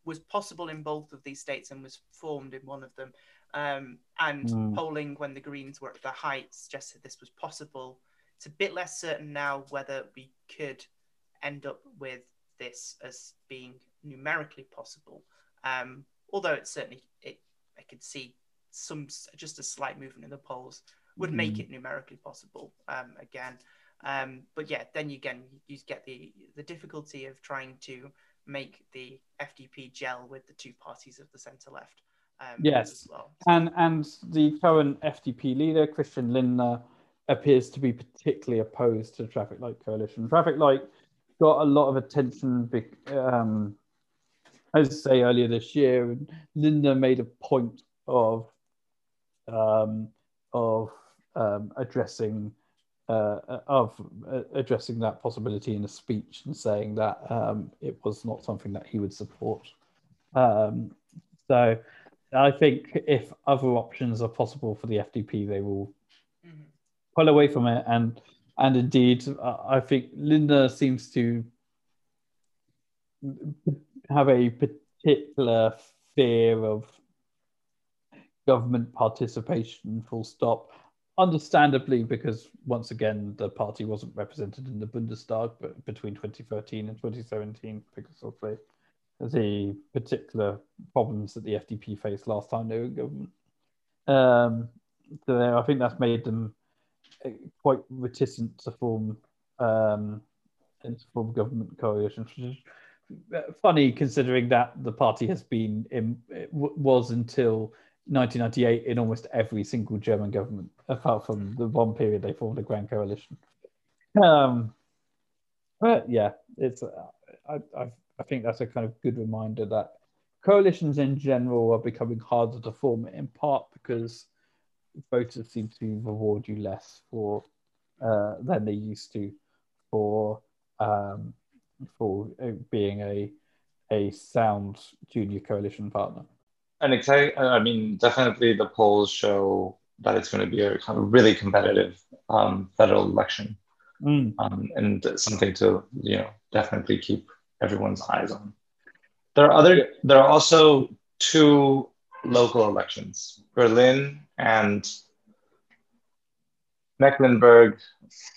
was possible in both of these states and was formed in one of them. Um, and mm. polling when the Greens were at their height suggested this was possible. It's a bit less certain now whether we could end up with this as being numerically possible. Um, although it certainly it I could see some just a slight movement in the polls would mm. make it numerically possible um, again. Um, but yeah, then you again you get the the difficulty of trying to make the FDP gel with the two parties of the centre left. Um, yes, well. and and the current FDP leader Christian Lindner appears to be particularly opposed to the traffic light coalition. Traffic light got a lot of attention. Um, as I say earlier this year, and Lindner made a point of um, of um, addressing uh, of uh, addressing that possibility in a speech and saying that um, it was not something that he would support. Um, so I think if other options are possible for the FDP, they will mm-hmm. pull away from it. And and indeed, I think Lindner seems to have a particular fear of government participation, full stop. Understandably, because once again, the party wasn't represented in the Bundestag but between 2013 and 2017 because of the, the particular problems that the FDP faced last time they were in government. Um, so I think that's made them uh, quite reticent to form um, to form government is uh, funny considering that the party has been in was until 1998 in almost every single German government, apart from the one period they formed a grand coalition. Um, but yeah, it's I, I, I think that's a kind of good reminder that coalitions in general are becoming harder to form, in part because voters seem to reward you less for uh, than they used to for um, for uh, being a a sound junior coalition partner and. I mean, definitely the polls show that it's going to be a kind of really competitive um, federal election, mm. um, and something to you know definitely keep everyone's eyes on. There are other. There are also two local elections: Berlin and Mecklenburg,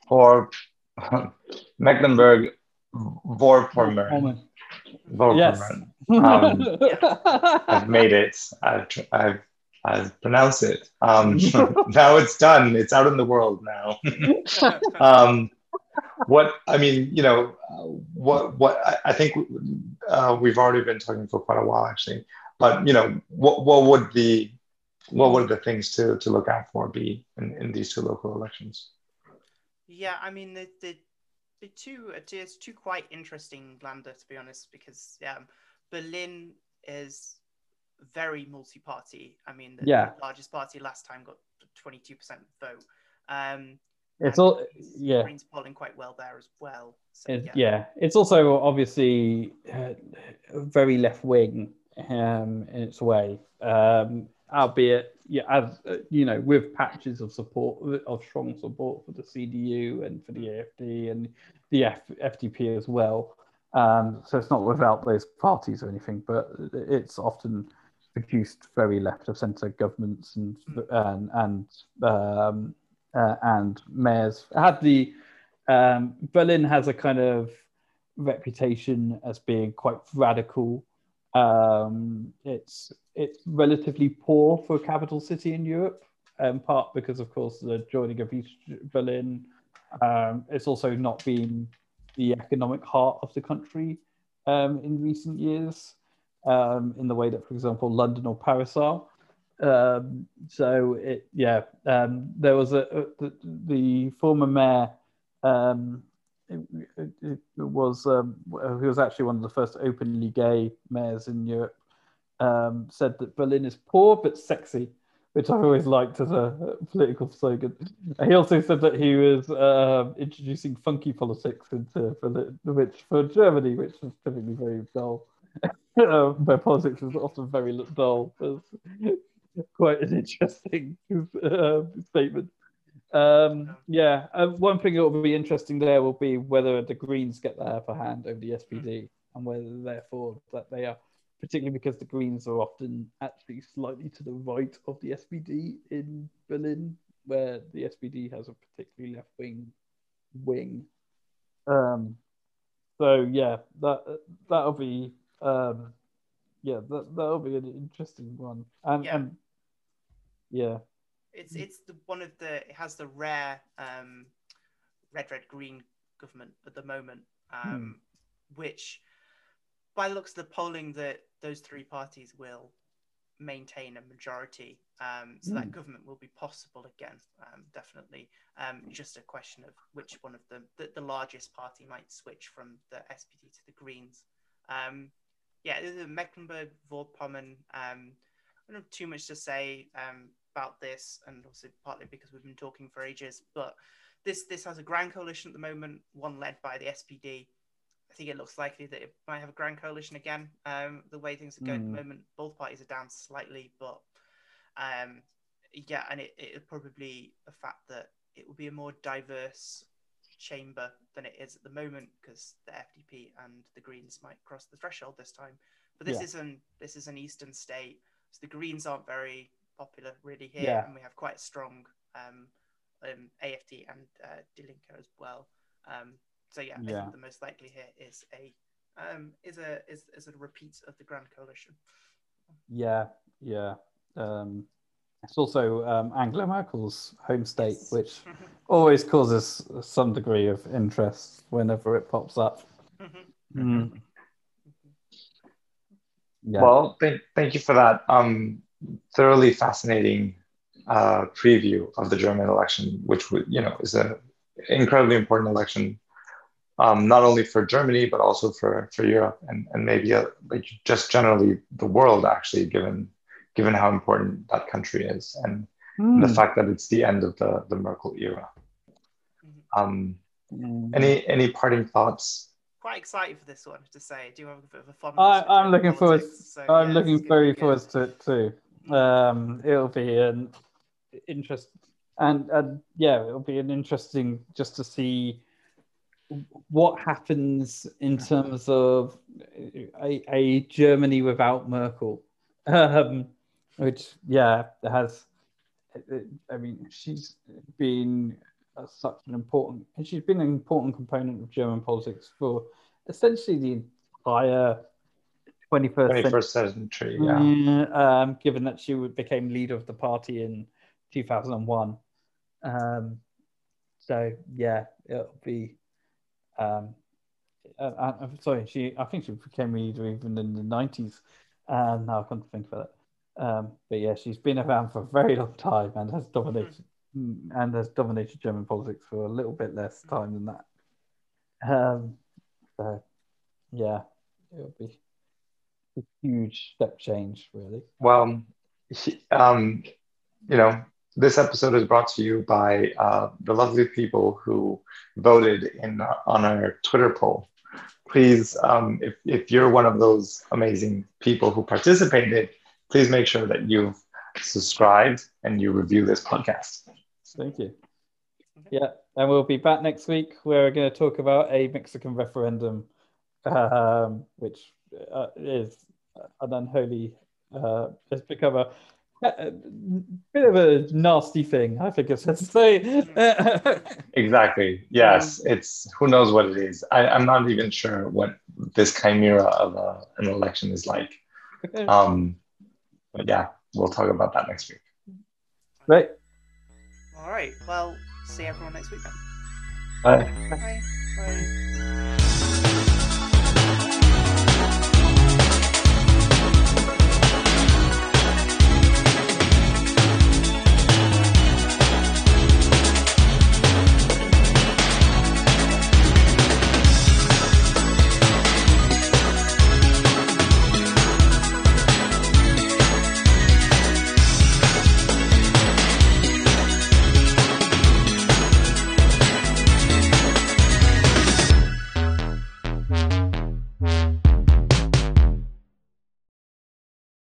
or Mecklenburg Vorpommern. Yes. Um, I've made it. I've, I've, I've pronounced it. Um, now it's done. It's out in the world now. um, what I mean, you know, what what I, I think uh, we've already been talking for quite a while, actually. But you know, what what would the what would the things to to look out for be in, in these two local elections? Yeah, I mean, the, the the two it's two quite interesting Länder to be honest because um, Berlin is very multi-party. I mean, the, Yeah. the largest party last time got 22% vote. Um, It's all yeah. Greens polling quite well there as well. So, It, yeah. yeah. it's also obviously uh, very left wing um, in its way, um, albeit yeah, as uh, you know, with patches of support of strong support for the CDU and for the AFD and the F- FDP as well. Um, so it's not without those parties or anything, but it's often produced very left of centre governments and and and um, uh, and mayors. Had the um, Berlin has a kind of reputation as being quite radical. Um, it's it's relatively poor for a capital city in Europe, in part because, of course, the joining of East Berlin. Um, it's also not been the economic heart of the country um, in recent years, um, in the way that, for example, London or Paris are. Um, so it, yeah, um, there was a, a the, the former mayor. Um, it, it, it was um, who was actually one of the first openly gay mayors in Europe. Um, said that Berlin is poor but sexy, which I've always liked as a political slogan. He also said that he was um introducing funky politics into Berlin, which for Germany, which is typically very dull, uh, where politics is often very dull. was quite an interesting uh, statement. Um, yeah, uh, one thing that will be interesting there will be whether the Greens get the upper hand over the SPD and whether, therefore, that they are, particularly because the Greens are often actually slightly to the right of the SPD in Berlin, where the SPD has a particularly left wing wing. Um, so yeah, that that'll be um, yeah, that that'll be an interesting one, and Yeah. and yeah. It's it's the one of the it has the rare um, red red green government at the moment, um, which by the looks of the polling that those three parties will maintain a majority, um, so that Hmm. government will be possible again, um, definitely. Um, just a question of which one of them the, the largest party might switch from the SPD to the Greens. Um, yeah, the Mecklenburg-Vorpommern. I don't have too much to say um, about this, and also partly because we've been talking for ages. But this this has a grand coalition at the moment, one led by the SPD. I think it looks likely that it might have a grand coalition again. Um, the way things are going at Mm. the moment, both parties are down slightly, but um, yeah, and it it'll probably the fact that it will be a more diverse chamber than it is at the moment because the FDP and the Greens might cross the threshold this time. But this Yeah. isn't this is an eastern state, so the Greens aren't very popular really here, Yeah. and we have quite strong um, um, AFD and uh, as well. Um, so yeah, I think the most likely here is a um, is a is, is a repeat of the Grand Coalition. Yeah, yeah. Um, it's also um, Angela Merkel's home state, Yes. which always causes some degree of interest whenever it pops up. Mm. Yeah. Well, thank, thank you for that um, thoroughly fascinating uh, preview of the German election, which would, you know is an incredibly important election, um, not only for Germany but also for for Europe and and maybe uh like just generally the world actually, given given how important that country is and Mm. the fact that it's the end of the the Merkel era. Um, Mm. any any parting thoughts? Quite excited for this one to say. I do have a bit of a fondness. I, I'm looking forward. so, I'm yeah, looking very forward to it too. Um, it'll be an interest, and and yeah, it'll be an interesting just to see what happens in terms of a, a Germany without Merkel, um, which yeah has. I mean, she's been uh, such an important, and she's been an important component of German politics for essentially the entire 21st, Twenty century. century, yeah. Mm, um, given that she became leader of the party in 2001. Um, so yeah, it'll be. Um, uh, I'm sorry, she. I think she became leader even in the 90s. Um, now I can't think about it. Um, but yeah, she's been around for a very long time and has dominated and has dominated German politics for a little bit less time than that. Um, so, yeah, it would be a huge step change, really. Well, um, you know, this episode is brought to you by uh, the lovely people who voted in on our Twitter poll. Please, um, if, if you're one of those amazing people who participated, please make sure that you've subscribed and you review this podcast. Thank you. Yeah, and we'll be back next week. We're going to talk about a Mexican referendum, um, which uh, is an unholy, uh, has become a, a, bit of a nasty thing, I think it's fair to say. exactly. Yes, it's who knows what it is. I, I'm not even sure what this chimera of a, an election is like. Um, but yeah, we'll talk about that next week. Right. All right. Well, see everyone next week then. Bye. Bye. Bye.